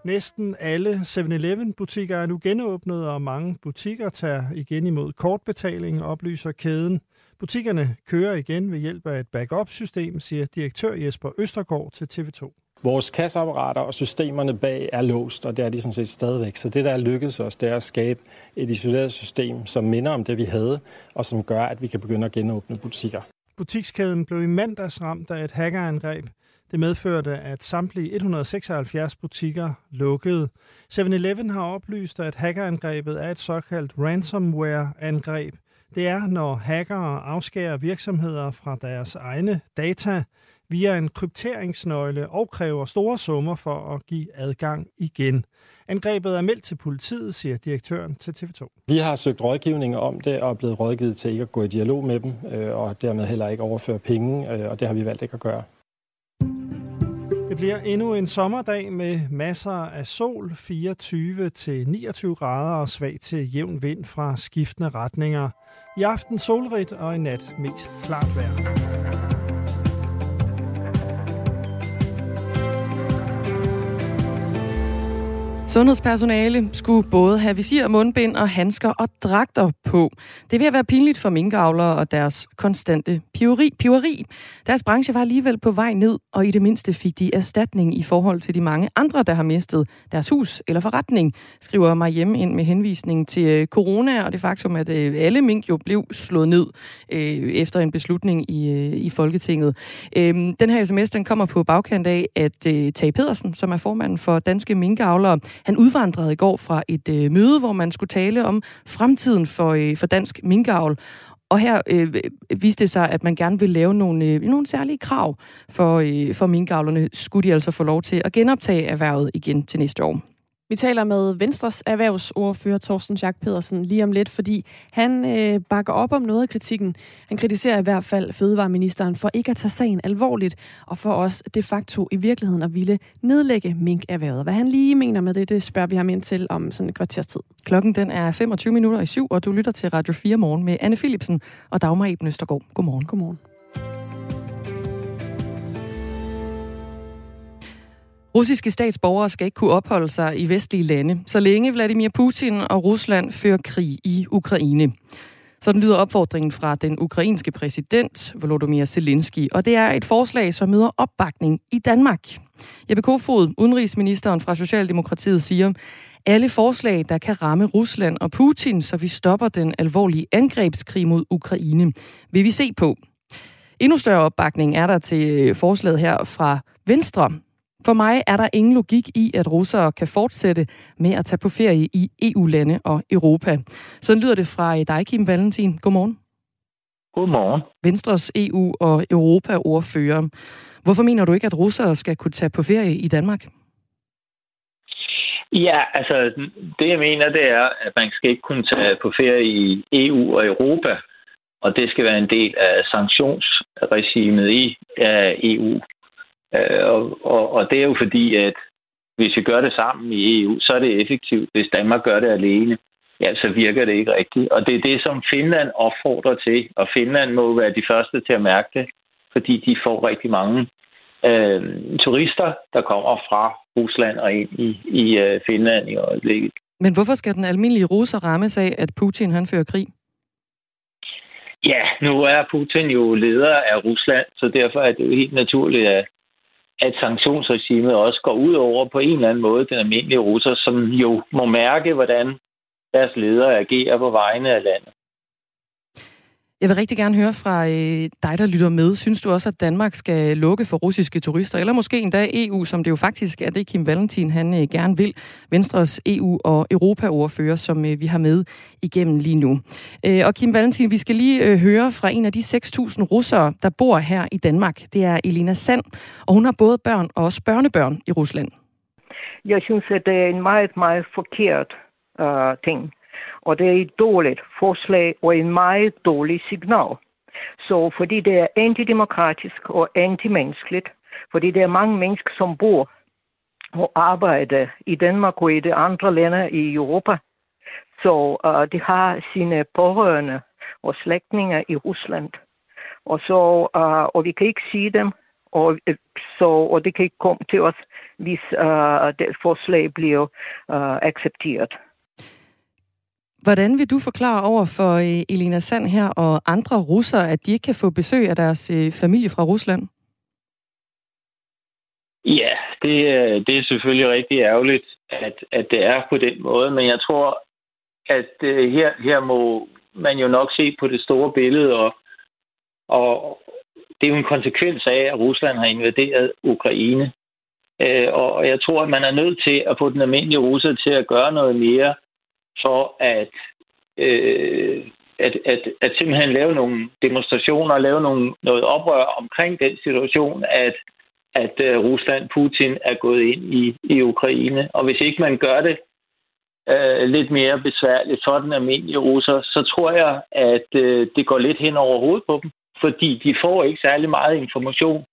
Næsten alle 7-Eleven-butikker er nu genåbnet, og mange butikker tager igen imod kortbetaling, oplyser kæden. Butikkerne kører igen ved hjælp af et backup-system, siger direktør Jesper Østergaard til TV2. Vores kasseapparater og systemerne bag er låst, og det er de sådan set stadigvæk. Så det, der er lykkedes os, det er at skabe et isoleret system, som minder om det, vi havde, og som gør, at vi kan begynde at genåbne butikker. Butikskæden blev i mandags ramt af et hackerangreb. Det medførte, at samtlige 176 butikker lukkede. 7-Eleven har oplyst, at hackerangrebet er et såkaldt ransomware-angreb. Det er, når hackere afskærer virksomheder fra deres egne data, via en krypteringsnøgle og kræver store summer for at give adgang igen. Angrebet er meldt til politiet, siger direktøren til TV2. Vi har søgt rådgivning om det og er blevet rådgivet til ikke at gå i dialog med dem, øh, og dermed heller ikke overføre penge, øh, og det har vi valgt ikke at gøre. Det bliver endnu en sommerdag med masser af sol, 24 til 29 grader og svag til jævn vind fra skiftende retninger. I aften solrigt og i nat mest klart vejr. Sundhedspersonale skulle både have visir, mundbind og handsker og dragter på. Det vil være pinligt for minkavlere og deres konstante piveri. piveri. Deres branche var alligevel på vej ned, og i det mindste fik de erstatning i forhold til de mange andre, der har mistet deres hus eller forretning, skriver mig hjemme ind med henvisning til øh, corona og det faktum, at øh, alle mink jo blev slået ned øh, efter en beslutning i, øh, i Folketinget. Øh, den her sms den kommer på bagkant af, at Tage Pedersen, som er formanden for Danske Minkavlere, han udvandrede i går fra et øh, møde, hvor man skulle tale om fremtiden for, øh, for dansk minkavl. Og her øh, viste det sig, at man gerne vil lave nogle, øh, nogle særlige krav for, øh, for minkavlerne. Skulle de altså få lov til at genoptage erhvervet igen til næste år. Vi taler med Venstres erhvervsordfører Thorsten Schack Pedersen lige om lidt, fordi han øh, bakker op om noget af kritikken. Han kritiserer i hvert fald fødevareministeren for ikke at tage sagen alvorligt, og for os de facto i virkeligheden at ville nedlægge minkerhvervet. Hvad han lige mener med det, det spørger vi ham ind til om sådan et kvarters tid. Klokken den er 25 minutter i syv, og du lytter til Radio 4 morgen med Anne Philipsen og Dagmar Eben Østergaard. Godmorgen. Godmorgen. Russiske statsborgere skal ikke kunne opholde sig i vestlige lande, så længe Vladimir Putin og Rusland fører krig i Ukraine. Sådan lyder opfordringen fra den ukrainske præsident Volodymyr Zelensky, og det er et forslag, som møder opbakning i Danmark. Jeppe Kofod, udenrigsministeren fra Socialdemokratiet, siger, alle forslag, der kan ramme Rusland og Putin, så vi stopper den alvorlige angrebskrig mod Ukraine, vil vi se på. Endnu større opbakning er der til forslaget her fra Venstre, for mig er der ingen logik i, at russere kan fortsætte med at tage på ferie i EU-lande og Europa. Sådan lyder det fra dig, Kim Valentin. Godmorgen. Godmorgen. Venstres EU- og Europa-ordfører. Hvorfor mener du ikke, at russere skal kunne tage på ferie i Danmark? Ja, altså det jeg mener, det er, at man skal ikke kunne tage på ferie i EU og Europa, og det skal være en del af sanktionsregimet i EU. Øh, og, og, og det er jo fordi, at hvis vi gør det sammen i EU, så er det effektivt. Hvis Danmark gør det alene, ja, så virker det ikke rigtigt. Og det er det, som Finland opfordrer til, og Finland må være de første til at mærke det, fordi de får rigtig mange øh, turister, der kommer fra Rusland og ind i, i øh, Finland i øjeblikket. Men hvorfor skal den almindelige russer rammes af, at Putin han fører krig? Ja, nu er Putin jo leder af Rusland, så derfor er det jo helt naturligt, at at sanktionsregimet også går ud over på en eller anden måde den almindelige russer, som jo må mærke, hvordan deres ledere agerer på vegne af landet. Jeg vil rigtig gerne høre fra øh, dig, der lytter med. Synes du også, at Danmark skal lukke for russiske turister, eller måske endda EU, som det jo faktisk er det, Kim Valentin han øh, gerne vil, Venstres EU- og Europaordfører, som øh, vi har med igennem lige nu. Øh, og Kim Valentin, vi skal lige øh, høre fra en af de 6.000 russere, der bor her i Danmark. Det er Elina Sand, og hun har både børn og også børnebørn i Rusland. Jeg synes, at det er en meget, meget forkert uh, ting og det er et dårligt forslag og en meget dårlig signal. Så fordi det er antidemokratisk og antimenneskeligt, fordi der er mange mennesker, som bor og arbejder i Danmark og i de andre lande i Europa, så uh, de har sine pårørende og slægtninge i Rusland. Og, så, uh, og vi kan ikke sige dem, og, øh, så, og det kan ikke komme til os, hvis uh, det forslag bliver uh, accepteret. Hvordan vil du forklare over for øh, Elena Sand her og andre russere, at de ikke kan få besøg af deres øh, familie fra Rusland? Ja, det, øh, det er selvfølgelig rigtig ærgerligt, at, at det er på den måde, men jeg tror, at her, her må man jo nok se på det store billede, og, og det er jo en konsekvens af, at Rusland har invaderet Ukraine. Og jeg tror, at man er nødt til at få den almindelige russer til at gøre noget mere for at, øh, at, at, at simpelthen lave nogle demonstrationer og lave nogle, noget oprør omkring den situation, at, at øh, Rusland, Putin er gået ind i, i Ukraine. Og hvis ikke man gør det øh, lidt mere besværligt for den almindelige russer, så tror jeg, at øh, det går lidt hen over hovedet på dem, fordi de får ikke særlig meget information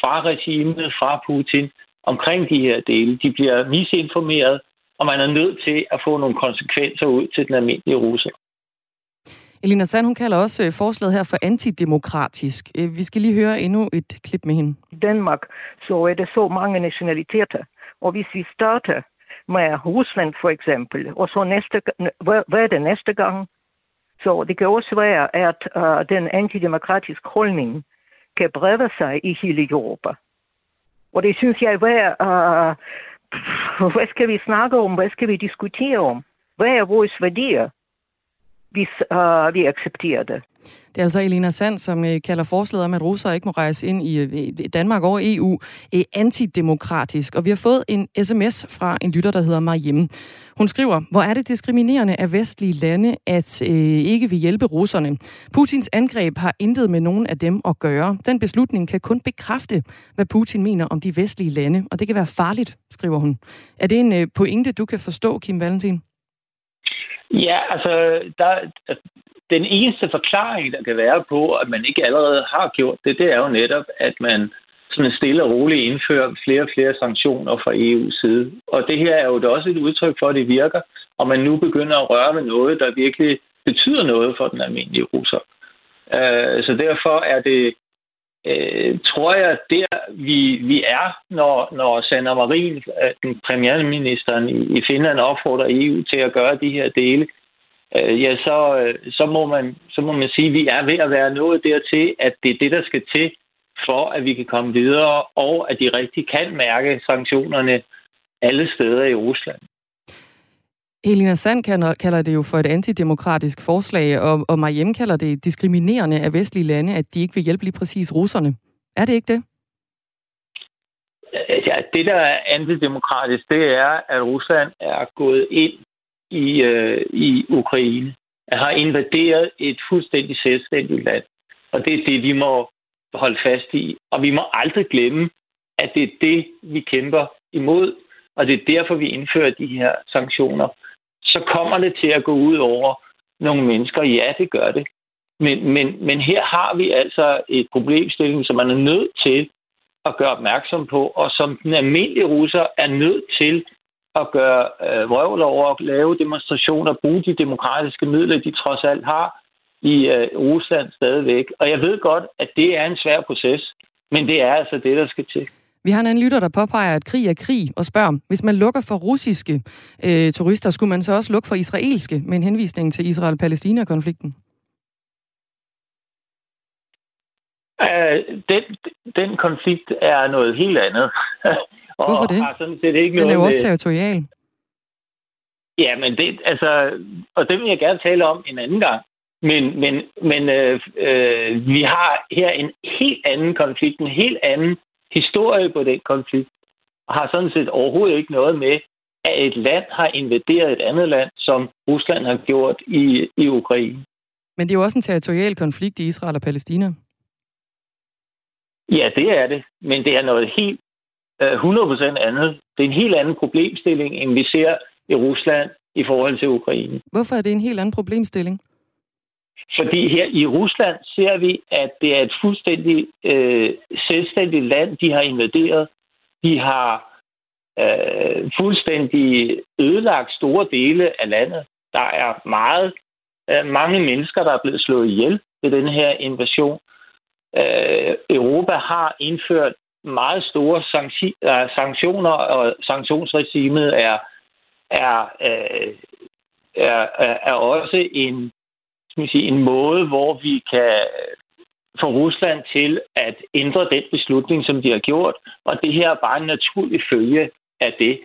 fra regimet, fra Putin, omkring de her dele. De bliver misinformeret, og man er nødt til at få nogle konsekvenser ud til den almindelige russer. Elina Sand, hun kalder også øh, forslaget her for antidemokratisk. Øh, vi skal lige høre endnu et klip med hende. I Danmark så er det så mange nationaliteter, og hvis vi starter med Rusland for eksempel, og så næste, hvad er det næste gang? Så det kan også være, at uh, den antidemokratiske holdning kan brede sig i hele Europa. Og det synes jeg er uh, hvad skal vi snakke om? Hvad skal vi diskutere om? Hvad er vores værdier? Hvis øh, vi accepterer det. Det er altså Elena Sand, som øh, kalder forslaget om, at russere ikke må rejse ind i øh, Danmark over EU, øh, antidemokratisk. Og vi har fået en sms fra en lytter, der hedder Marjem. Hun skriver, hvor er det diskriminerende af vestlige lande, at øh, ikke vil hjælpe russerne. Putins angreb har intet med nogen af dem at gøre. Den beslutning kan kun bekræfte, hvad Putin mener om de vestlige lande, og det kan være farligt, skriver hun. Er det en øh, pointe, du kan forstå, Kim Valentin? Ja, altså, der, den eneste forklaring, der kan være på, at man ikke allerede har gjort det, det er jo netop, at man sådan stille og roligt indfører flere og flere sanktioner fra EU's side. Og det her er jo også et udtryk for, at det virker, og man nu begynder at røre ved noget, der virkelig betyder noget for den almindelige russer. Øh, så derfor er det, øh, tror jeg, der vi, vi er, når, når Sanna Marin, øh, den premierministeren i Finland, opfordrer EU til at gøre de her dele, øh, ja, så, øh, så, må man, så må man sige, at vi er ved at være nået dertil, at det er det, der skal til, for at vi kan komme videre, og at de rigtig kan mærke sanktionerne alle steder i Rusland. Helena Sand kalder det jo for et antidemokratisk forslag, og, og Mariem kalder det diskriminerende af vestlige lande, at de ikke vil hjælpe lige præcis russerne. Er det ikke det? Ja, det, der er antidemokratisk, det er, at Rusland er gået ind i, øh, i Ukraine, at har invaderet et fuldstændig selvstændigt land. Og det er det, vi må holde fast i. Og vi må aldrig glemme, at det er det, vi kæmper imod, og det er derfor, vi indfører de her sanktioner. Så kommer det til at gå ud over nogle mennesker. Ja, det gør det. Men, men, men her har vi altså et problemstilling, som man er nødt til at gøre opmærksom på, og som den almindelige russer er nødt til at gøre øh, vrøvl over at lave demonstrationer, bruge de demokratiske midler, de trods alt har i øh, Rusland stadigvæk. Og jeg ved godt, at det er en svær proces, men det er altså det, der skal til. Vi har en anden lytter, der påpeger, at krig er krig, og spørger, hvis man lukker for russiske øh, turister, skulle man så også lukke for israelske, med en henvisning til Israel-Palæstina-konflikten? Uh, den, den konflikt er noget helt andet. og Hvorfor det? Har sådan set ikke den er jo også territorial. Ja, men det, altså, og det vil jeg gerne tale om en anden gang. Men, men, men øh, øh, vi har her en helt anden konflikt, en helt anden historie på den konflikt, og har sådan set overhovedet ikke noget med, at et land har invaderet et andet land, som Rusland har gjort i, i Ukraine. Men det er jo også en territorial konflikt i Israel og Palæstina. Ja, det er det. Men det er noget helt øh, 100% andet. Det er en helt anden problemstilling, end vi ser i Rusland i forhold til Ukraine. Hvorfor er det en helt anden problemstilling? Fordi her i Rusland ser vi, at det er et fuldstændig øh, selvstændigt land, de har invaderet. De har øh, fuldstændig ødelagt store dele af landet. Der er meget øh, mange mennesker, der er blevet slået ihjel ved den her invasion. Øh, Europa har indført meget store øh, sanktioner, og sanktionsregimet er, er, øh, er, er også en, skal sige, en måde, hvor vi kan få Rusland til at ændre den beslutning, som de har gjort. Og det her er bare en naturlig følge af det.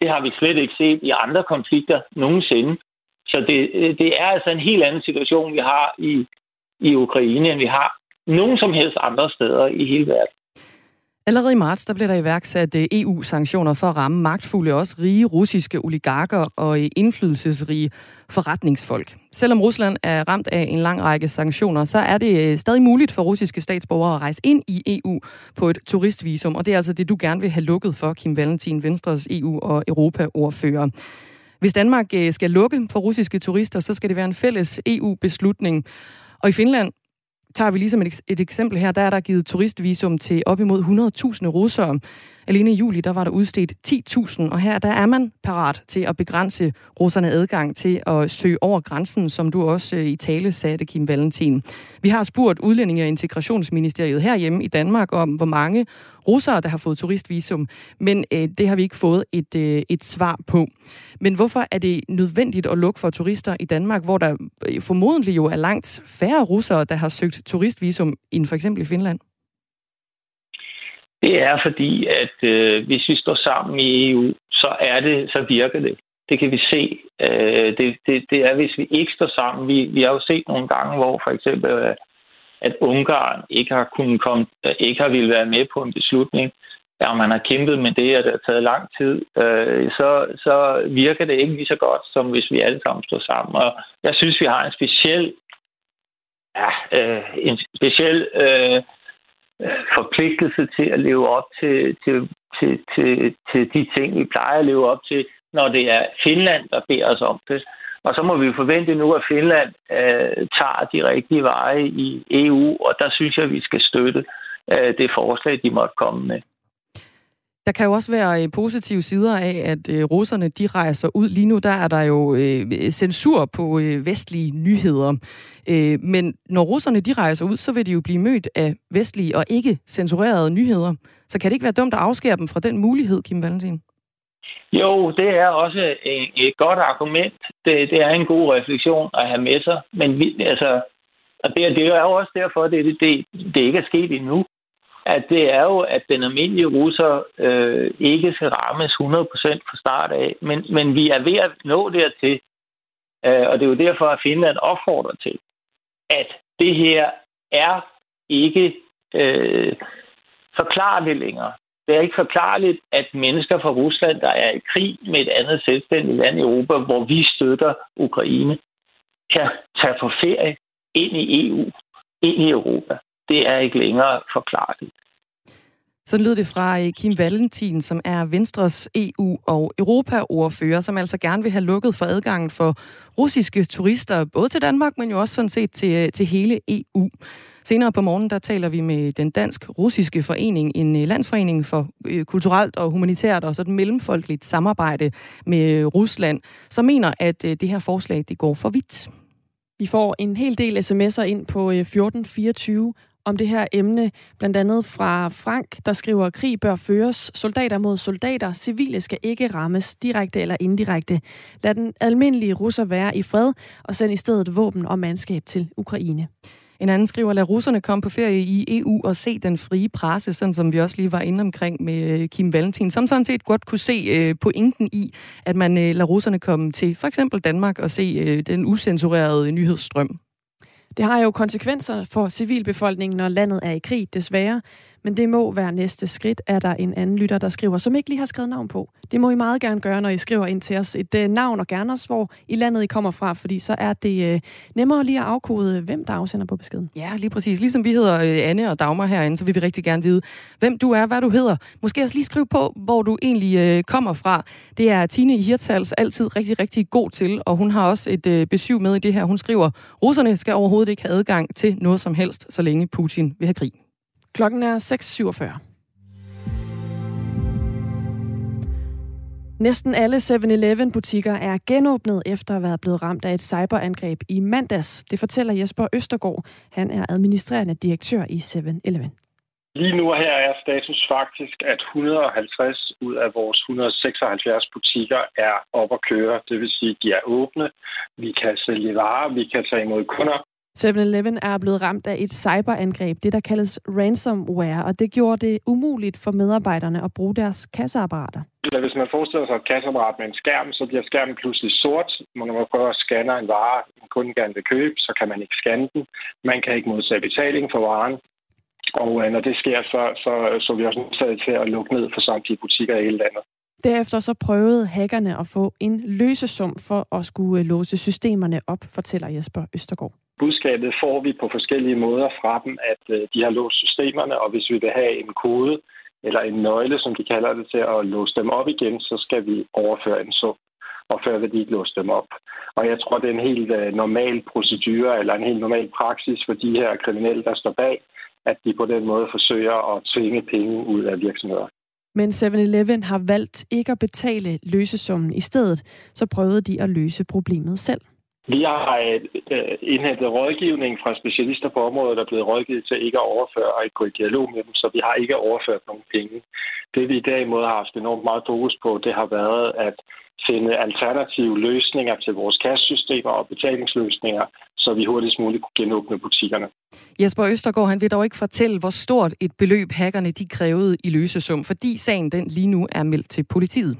Det har vi slet ikke set i andre konflikter nogensinde. Så det, det er altså en helt anden situation, vi har i, i Ukraine, end vi har nogen som helst andre steder i hele verden. Allerede i marts der blev der iværksat øh, EU-sanktioner for at ramme magtfulde, også rige russiske oligarker og øh, indflydelsesrige forretningsfolk. Selvom Rusland er ramt af en lang række sanktioner, så er det øh, stadig muligt for russiske statsborgere at rejse ind i EU på et turistvisum, og det er altså det, du gerne vil have lukket for, Kim Valentin, Venstres EU- og Europa-ordfører. Hvis Danmark skal lukke for russiske turister, så skal det være en fælles EU-beslutning. Og i Finland, tager vi ligesom et, et eksempel her, der er der givet turistvisum til op imod 100.000 russere. Alene i juli, der var der udstedt 10.000, og her der er man parat til at begrænse russerne adgang til at søge over grænsen, som du også øh, i tale sagde, Kim Valentin. Vi har spurgt Udlændinge- og Integrationsministeriet herhjemme i Danmark om, hvor mange russere, der har fået turistvisum, men øh, det har vi ikke fået et, øh, et svar på. Men hvorfor er det nødvendigt at lukke for turister i Danmark, hvor der øh, formodentlig jo er langt færre russere, der har søgt turistvisum, end for eksempel i Finland? Det er fordi, at øh, hvis vi står sammen i EU, så er det, så virker det. Det kan vi se. Øh, det, det, det er, hvis vi ikke står sammen. Vi, vi har jo set nogle gange, hvor for eksempel, øh, at Ungarn ikke har kunnet komme, øh, ikke har ville være med på en beslutning, ja, man har kæmpet med det, og det har taget lang tid, øh, så, så virker det ikke lige så godt, som hvis vi alle sammen står sammen. Og jeg synes, vi har en speciel, ja, øh, en speciel øh, forpligtelse til at leve op til, til, til, til, til de ting, vi plejer at leve op til, når det er Finland, der beder os om det. Og så må vi forvente nu, at Finland øh, tager de rigtige veje i EU, og der synes jeg, at vi skal støtte øh, det forslag, de måtte komme med. Der kan jo også være øh, positive sider af, at øh, russerne de rejser ud. Lige nu der er der jo øh, censur på øh, vestlige nyheder. Øh, men når russerne de rejser ud, så vil de jo blive mødt af vestlige og ikke censurerede nyheder. Så kan det ikke være dumt at afskære dem fra den mulighed, Kim Valentin? Jo, det er også et, godt argument. Det, det er en god refleksion at have med sig. Men vi, altså, og det, det er jo også derfor, det, det, det, det ikke er sket endnu at det er jo, at den almindelige russer øh, ikke skal rammes 100% fra start af. Men, men vi er ved at nå dertil, øh, og det er jo derfor, at Finland opfordrer til, at det her er ikke øh, forklarligt længere. Det er ikke forklarligt, at mennesker fra Rusland, der er i krig med et andet selvstændigt land i Europa, hvor vi støtter Ukraine, kan tage på ferie ind i EU, ind i Europa det er ikke længere forklarligt. Så lød det fra øh, Kim Valentin, som er Venstres EU- og Europa-ordfører, som altså gerne vil have lukket for adgangen for russiske turister, både til Danmark, men jo også sådan set til, øh, til hele EU. Senere på morgen, der taler vi med den dansk-russiske forening, en øh, landsforening for kulturelt og humanitært og sådan mellemfolkeligt samarbejde med Rusland, som mener, at det her forslag det går for vidt. Vi får en hel del sms'er ind på 1424 om det her emne, blandt andet fra Frank, der skriver, at krig bør føres soldater mod soldater. Civile skal ikke rammes direkte eller indirekte. Lad den almindelige russer være i fred, og send i stedet våben og mandskab til Ukraine. En anden skriver, lad russerne komme på ferie i EU og se den frie presse, sådan som vi også lige var inde omkring med øh, Kim Valentin, som sådan set godt kunne se øh, pointen i, at man øh, lader russerne komme til for eksempel Danmark og se den usensurerede nyhedsstrøm. Det har jo konsekvenser for civilbefolkningen, når landet er i krig, desværre. Men det må være næste skridt, er der en anden lytter, der skriver, som ikke lige har skrevet navn på. Det må I meget gerne gøre, når I skriver ind til os et uh, navn, og gerne også, hvor i landet I kommer fra, fordi så er det uh, nemmere lige at afkode, øh, hvem der afsender på beskeden. Ja, lige præcis. Ligesom vi hedder uh, Anne og Dagmar herinde, så vil vi rigtig gerne vide, hvem du er, hvad du hedder. Måske også lige skrive på, hvor du egentlig uh, kommer fra. Det er Tine Hirtals altid rigtig, rigtig god til, og hun har også et uh, besøg med i det her. Hun skriver, russerne skal overhovedet ikke have adgang til noget som helst, så længe Putin vil have krig. Klokken er 6.47. Næsten alle 7-Eleven-butikker er genåbnet efter at være blevet ramt af et cyberangreb i mandags. Det fortæller Jesper Østergaard. Han er administrerende direktør i 7-Eleven. Lige nu her er status faktisk, at 150 ud af vores 176 butikker er op at køre. Det vil sige, at de er åbne. Vi kan sælge varer, vi kan tage imod kunder, 7-Eleven er blevet ramt af et cyberangreb, det der kaldes ransomware, og det gjorde det umuligt for medarbejderne at bruge deres kasseapparater. Hvis man forestiller sig et kasseapparat med en skærm, så bliver skærmen pludselig sort. Når man prøver at scanne en vare, en kunde gerne vil købe, så kan man ikke scanne den. Man kan ikke modtage betaling for varen. Og øh, når det sker, så, så, så vi også nødt til at lukke ned for samtlige butikker i hele landet. Derefter så prøvede hackerne at få en løsesum for at skulle øh, låse systemerne op, fortæller Jesper Østergaard budskabet får vi på forskellige måder fra dem, at øh, de har låst systemerne, og hvis vi vil have en kode eller en nøgle, som de kalder det, til at låse dem op igen, så skal vi overføre en sum, og før vil de ikke låse dem op. Og jeg tror, det er en helt øh, normal procedure, eller en helt normal praksis for de her kriminelle, der står bag, at de på den måde forsøger at tvinge penge ud af virksomheder. Men 7-Eleven har valgt ikke at betale løsesummen. I stedet så prøvede de at løse problemet selv. Vi har øh, indhentet rådgivning fra specialister på området, der er blevet rådgivet til ikke at overføre og ikke gå i dialog med dem, så vi har ikke overført nogen penge. Det vi i derimod har haft enormt meget fokus på, det har været at finde alternative løsninger til vores kassesystemer og betalingsløsninger, så vi hurtigst muligt kunne genåbne butikkerne. Jesper Østergaard, han vil dog ikke fortælle, hvor stort et beløb hackerne de krævede i løsesum, fordi sagen den lige nu er meldt til politiet.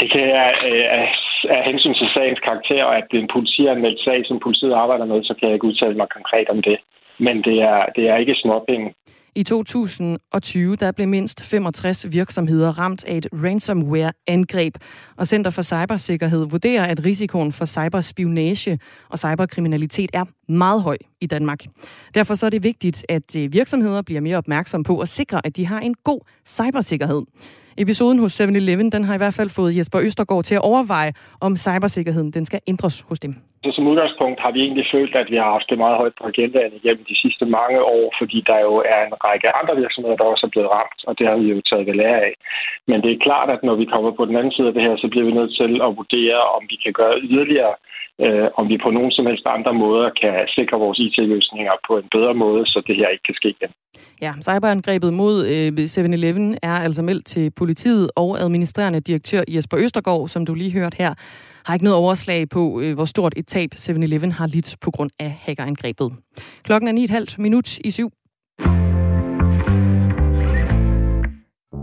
Det kan jeg øh, af hensyn til sagens karakter, og at det er en politianmeldt sag, som politiet arbejder med, så kan jeg ikke udtale mig konkret om det. Men det er, det er ikke småpenge. I 2020 der blev mindst 65 virksomheder ramt af et ransomware-angreb, og Center for Cybersikkerhed vurderer, at risikoen for cyberspionage og cyberkriminalitet er meget høj i Danmark. Derfor så er det vigtigt, at øh, virksomheder bliver mere opmærksomme på at sikre, at de har en god cybersikkerhed. Episoden hos 7-Eleven, den har i hvert fald fået Jesper Østergaard til at overveje, om cybersikkerheden den skal ændres hos dem. Så som udgangspunkt har vi egentlig følt, at vi har haft det meget højt på agendaen igennem de sidste mange år, fordi der jo er en række andre virksomheder, der også er blevet ramt, og det har vi jo taget ved lære af. Men det er klart, at når vi kommer på den anden side af det her, så bliver vi nødt til at vurdere, om vi kan gøre yderligere, øh, om vi på nogen som helst andre måder kan sikre vores IT-løsninger på en bedre måde, så det her ikke kan ske igen. Ja, cyberangrebet mod øh, 7-Eleven er altså meldt til politiet og administrerende direktør Jesper Østergaard, som du lige hørte her, har ikke noget overslag på, øh, hvor stort et tab 7-Eleven har lidt på grund af hackerangrebet. Klokken er 9.30 minut i syv.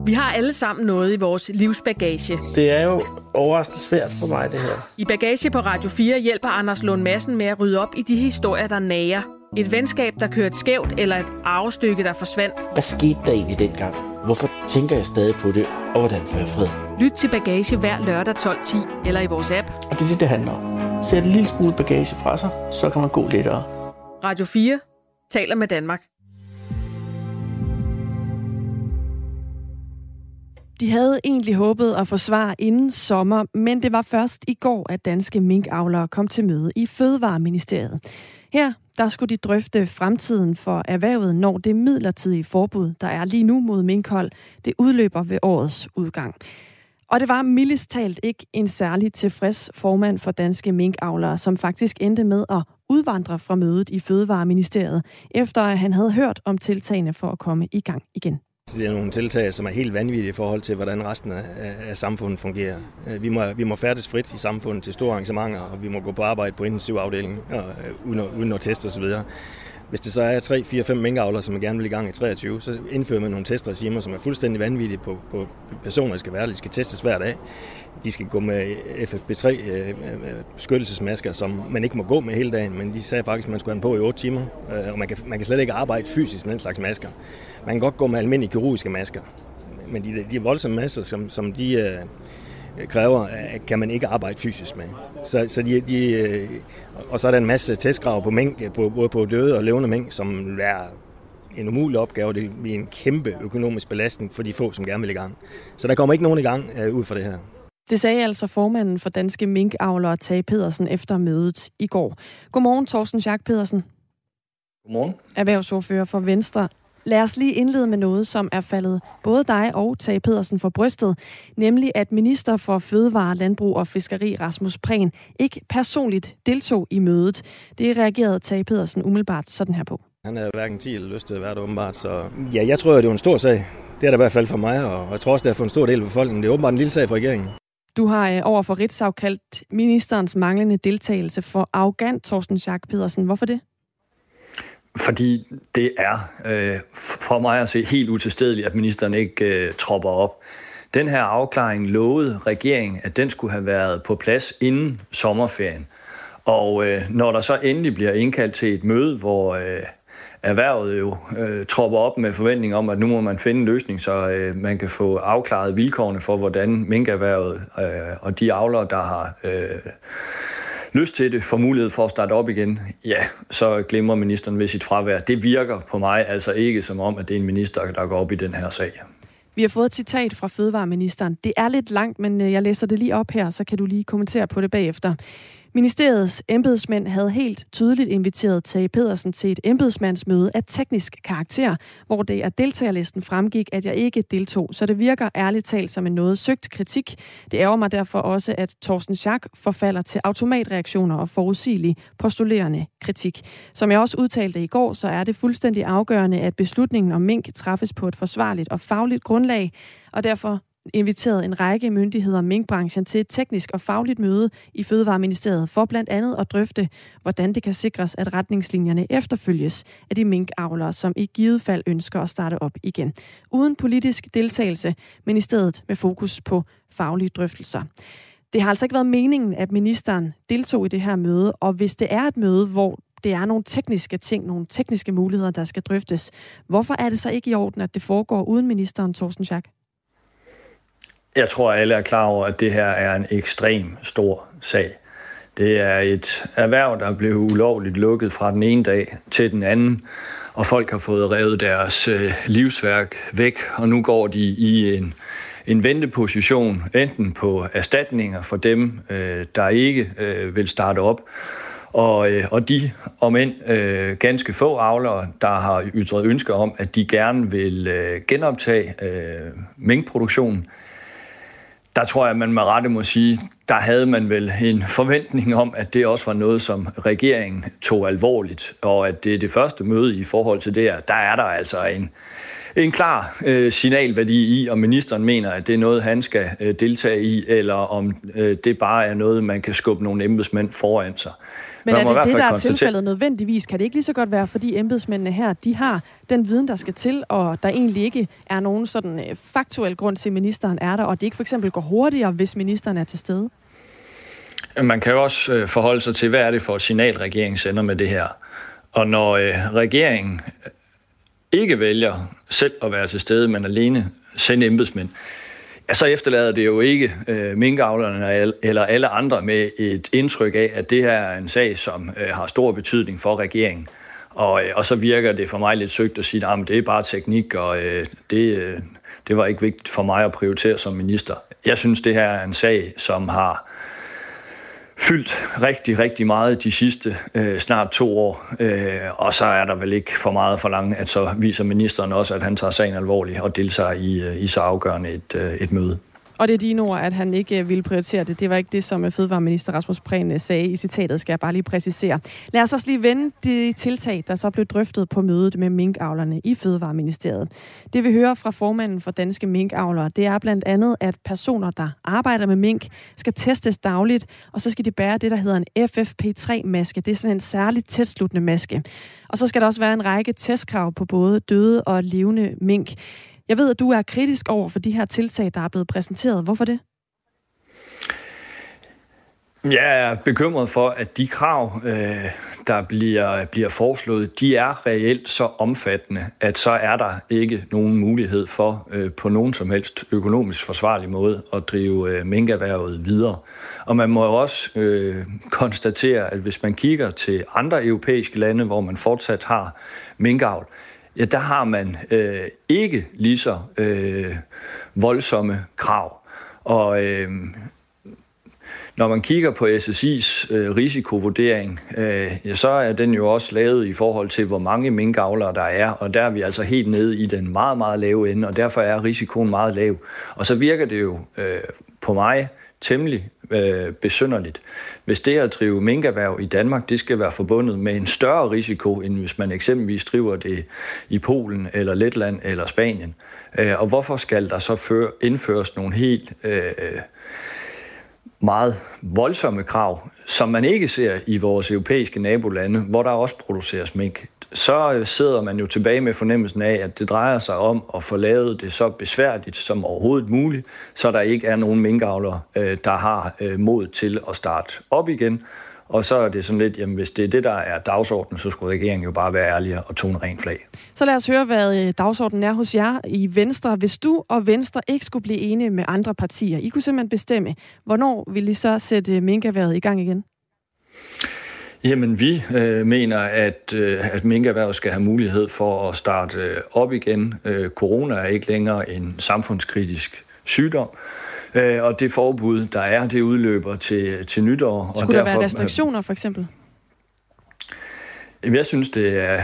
Vi har alle sammen noget i vores livsbagage. Det er jo overraskende svært for mig, det her. I Bagage på Radio 4 hjælper Anders Lund Madsen med at rydde op i de historier, der nager. Et venskab, der kørte skævt, eller et arvestykke, der forsvandt. Hvad skete der egentlig dengang? Hvorfor tænker jeg stadig på det, og hvordan får jeg fred? Lyt til Bagage hver lørdag 12.10 eller i vores app. Og det er det, det handler om. Sæt en lille smule bagage fra sig, så kan man gå lettere. Radio 4 taler med Danmark. De havde egentlig håbet at få svar inden sommer, men det var først i går, at danske minkavlere kom til møde i Fødevareministeriet. Her der skulle de drøfte fremtiden for erhvervet, når det midlertidige forbud, der er lige nu mod minkhold, det udløber ved årets udgang. Og det var mildest talt ikke en særlig tilfreds formand for danske minkavlere, som faktisk endte med at udvandre fra mødet i Fødevareministeriet, efter at han havde hørt om tiltagene for at komme i gang igen. Det er nogle tiltag, som er helt vanvittige i forhold til, hvordan resten af, af samfundet fungerer. Øh, vi må, vi må færdes frit i samfundet til store arrangementer, og vi må gå på arbejde på intensivafdelingen og, øh, uden, at, uden at teste osv. Hvis det så er 3, 4, 5 minkavlere, som er gerne vil i gang i 23, så indfører man nogle testregimer, som er fuldstændig vanvittige på, på personer, der skal være der. De skal testes hver dag. De skal gå med FFP3 øh, øh, beskyttelsesmasker, som man ikke må gå med hele dagen, men de sagde faktisk, at man skulle have den på i 8 timer, øh, og man kan, man kan slet ikke arbejde fysisk med den slags masker. Man kan godt gå med almindelige kirurgiske masker, men de, de voldsomme masker, som, som de øh, kræver, øh, kan man ikke arbejde fysisk med. Så, så de, de, øh, og så er der en masse testkrav på mængde, på, både på døde og levende mængde, som er en umulig opgave. Det bliver en kæmpe økonomisk belastning for de få, som gerne vil i gang. Så der kommer ikke nogen i gang uh, ud fra det her. Det sagde altså formanden for Danske Minkavlere, Tage Pedersen, efter mødet i går. Godmorgen, Thorsten Schack Pedersen. Godmorgen. Erhvervsordfører for Venstre. Lad os lige indlede med noget, som er faldet både dig og Tage Pedersen for brystet, nemlig at minister for Fødevare, Landbrug og Fiskeri Rasmus Prehn ikke personligt deltog i mødet. Det reagerede Tage Pedersen umiddelbart sådan her på. Han er hverken 10 eller lyst til at være der åbenbart, så ja, jeg tror, det er en stor sag. Det er der i hvert fald for mig, og jeg tror også, det er for en stor del af befolkningen. Det er åbenbart en lille sag for regeringen. Du har øh, over for Ritzau kaldt ministerens manglende deltagelse for arrogant, Thorsten Schack Pedersen. Hvorfor det? Fordi det er øh, for mig at se helt utilstedeligt, at ministeren ikke øh, tropper op. Den her afklaring lovede regeringen, at den skulle have været på plads inden sommerferien. Og øh, når der så endelig bliver indkaldt til et møde, hvor øh, erhvervet jo øh, tropper op med forventning om, at nu må man finde en løsning, så øh, man kan få afklaret vilkårene for, hvordan minkerhvervet øh, og de avlere, der har øh, lyst til det, får mulighed for at starte op igen, ja, så glemmer ministeren ved sit fravær. Det virker på mig altså ikke som om, at det er en minister, der går op i den her sag. Vi har fået et citat fra Fødevareministeren. Det er lidt langt, men øh, jeg læser det lige op her, så kan du lige kommentere på det bagefter. Ministeriets embedsmænd havde helt tydeligt inviteret Tage Pedersen til et embedsmandsmøde af teknisk karakter, hvor det af deltagerlisten fremgik, at jeg ikke deltog. Så det virker ærligt talt som en noget søgt kritik. Det ærger mig derfor også, at Thorsten Schack forfalder til automatreaktioner og forudsigelig postulerende kritik. Som jeg også udtalte i går, så er det fuldstændig afgørende, at beslutningen om mink træffes på et forsvarligt og fagligt grundlag, og derfor inviteret en række myndigheder og minkbranchen til et teknisk og fagligt møde i Fødevareministeriet for blandt andet at drøfte, hvordan det kan sikres, at retningslinjerne efterfølges af de minkavlere, som i givet fald ønsker at starte op igen. Uden politisk deltagelse, men i stedet med fokus på faglige drøftelser. Det har altså ikke været meningen, at ministeren deltog i det her møde, og hvis det er et møde, hvor det er nogle tekniske ting, nogle tekniske muligheder, der skal drøftes, hvorfor er det så ikke i orden, at det foregår uden ministeren, Thorsten Schack? Jeg tror, alle er klar over, at det her er en ekstrem stor sag. Det er et erhverv, der blev ulovligt lukket fra den ene dag til den anden, og folk har fået revet deres øh, livsværk væk, og nu går de i en, en venteposition, enten på erstatninger for dem, øh, der ikke øh, vil starte op, og, øh, og de, om end øh, ganske få avlere, der har ytret ønsker om, at de gerne vil øh, genoptage øh, minkproduktionen, der tror jeg, at man med rette må sige, der havde man vel en forventning om, at det også var noget, som regeringen tog alvorligt, og at det er det første møde i forhold til det her. Der er der altså en, en klar øh, signalværdi i, om ministeren mener, at det er noget, han skal øh, deltage i, eller om øh, det bare er noget, man kan skubbe nogle embedsmænd foran sig. Men er det det, der er tilfældet nødvendigvis? Kan det ikke lige så godt være, fordi embedsmændene her, de har den viden, der skal til, og der egentlig ikke er nogen sådan øh, faktuel grund til, at ministeren er der, og det ikke for eksempel går hurtigere, hvis ministeren er til stede? Man kan jo også øh, forholde sig til, hvad er det for et signal, regeringen sender med det her. Og når øh, regeringen ikke vælger selv at være til stede, men alene sende embedsmænd, ja, så efterlader det jo ikke øh, minkavlerne eller alle andre med et indtryk af, at det her er en sag, som øh, har stor betydning for regeringen. Og, øh, og så virker det for mig lidt søgt at sige, at det er bare teknik, og øh, det, øh, det var ikke vigtigt for mig at prioritere som minister. Jeg synes, det her er en sag, som har fyldt rigtig, rigtig meget de sidste øh, snart to år. Øh, og så er der vel ikke for meget for langt, at så viser ministeren også, at han tager sagen alvorligt og deltager i, øh, i så afgørende et, øh, et møde. Og det er dine ord, at han ikke øh, ville prioritere det. Det var ikke det, som øh, Fødevareminister Rasmus Prehn øh, sagde i citatet, skal jeg bare lige præcisere. Lad os også lige vende de tiltag, der så blev drøftet på mødet med minkavlerne i Fødevareministeriet. Det vi hører fra formanden for Danske Minkavlere, det er blandt andet, at personer, der arbejder med mink, skal testes dagligt, og så skal de bære det, der hedder en FFP3-maske. Det er sådan en særligt tætsluttende maske. Og så skal der også være en række testkrav på både døde og levende mink. Jeg ved, at du er kritisk over for de her tiltag, der er blevet præsenteret. Hvorfor det? Jeg er bekymret for, at de krav, øh, der bliver, bliver foreslået, de er reelt så omfattende, at så er der ikke nogen mulighed for øh, på nogen som helst økonomisk forsvarlig måde at drive øh, minkerhvervet videre. Og man må jo også øh, konstatere, at hvis man kigger til andre europæiske lande, hvor man fortsat har minkavl, ja, der har man øh, ikke lige så øh, voldsomme krav. Og øh, når man kigger på SSI's øh, risikovurdering, øh, ja, så er den jo også lavet i forhold til, hvor mange minkavlere der er, og der er vi altså helt nede i den meget, meget lave ende, og derfor er risikoen meget lav. Og så virker det jo øh, på mig temmelig øh, besynderligt. Hvis det at drive minkerhverv i Danmark, det skal være forbundet med en større risiko, end hvis man eksempelvis driver det i Polen, eller Letland, eller Spanien. Øh, og hvorfor skal der så indføres nogle helt øh, meget voldsomme krav, som man ikke ser i vores europæiske nabolande, hvor der også produceres mink så sidder man jo tilbage med fornemmelsen af, at det drejer sig om at få lavet det så besværligt som overhovedet muligt, så der ikke er nogen minkavlere, øh, der har øh, mod til at starte op igen. Og så er det sådan lidt, jamen hvis det er det, der er dagsordenen, så skulle regeringen jo bare være ærlig og tone ren flag. Så lad os høre, hvad øh, dagsordenen er hos jer i Venstre. Hvis du og Venstre ikke skulle blive enige med andre partier, I kunne simpelthen bestemme, hvornår vil I så sætte minkerværet i gang igen? Jamen, vi øh, mener, at, øh, at minkerhvervet skal have mulighed for at starte øh, op igen. Øh, corona er ikke længere en samfundskritisk sygdom. Øh, og det forbud, der er, det udløber til, til nytår. Skulle og der derfor, være restriktioner, for eksempel? Jeg synes, det er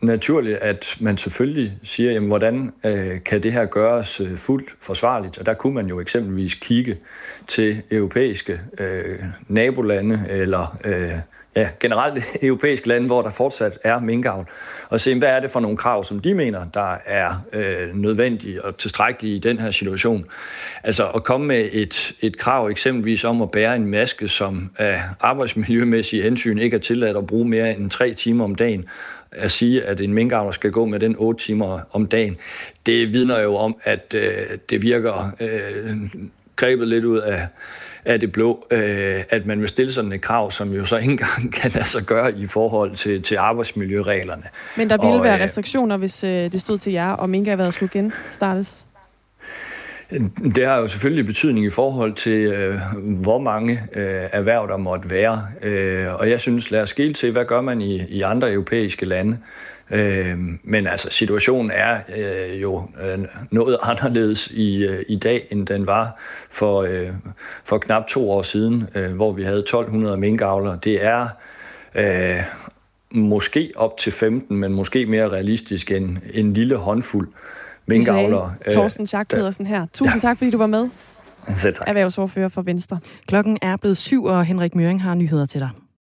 naturligt, at man selvfølgelig siger, jamen, hvordan øh, kan det her gøres øh, fuldt forsvarligt? Og der kunne man jo eksempelvis kigge til europæiske øh, nabolande eller øh, ja, generelt europæiske lande, hvor der fortsat er minkavl, og se, hvad er det for nogle krav, som de mener, der er øh, nødvendige og tilstrækkelige i den her situation. Altså at komme med et, et krav eksempelvis om at bære en maske, som af arbejdsmiljømæssige hensyn ikke er tilladt at bruge mere end tre timer om dagen, at sige, at en minkavler skal gå med den 8 timer om dagen, det vidner jo om, at øh, det virker øh, grebet lidt ud af, af det blå, øh, at man vil stille sådan et krav, som jo så ikke engang kan lade sig gøre i forhold til, til arbejdsmiljøreglerne. Men der ville Og, være øh, restriktioner, hvis øh, det stod til jer, og minkerhvervet skulle genstartes? Det har jo selvfølgelig betydning i forhold til, øh, hvor mange øh, erhverv der måtte være. Øh, og jeg synes, lad os skille til, hvad gør man i, i andre europæiske lande. Øh, men altså, situationen er øh, jo øh, noget anderledes i, øh, i dag, end den var for, øh, for knap to år siden, øh, hvor vi havde 1200 minkavlere. Det er øh, måske op til 15, men måske mere realistisk end en lille håndfuld minkavlere. Sagde Torsten Schack Pedersen her. Tusind tak, fordi du var med. Selv tak. Erhvervsordfører for Venstre. Klokken er blevet syv, og Henrik Møring har nyheder til dig.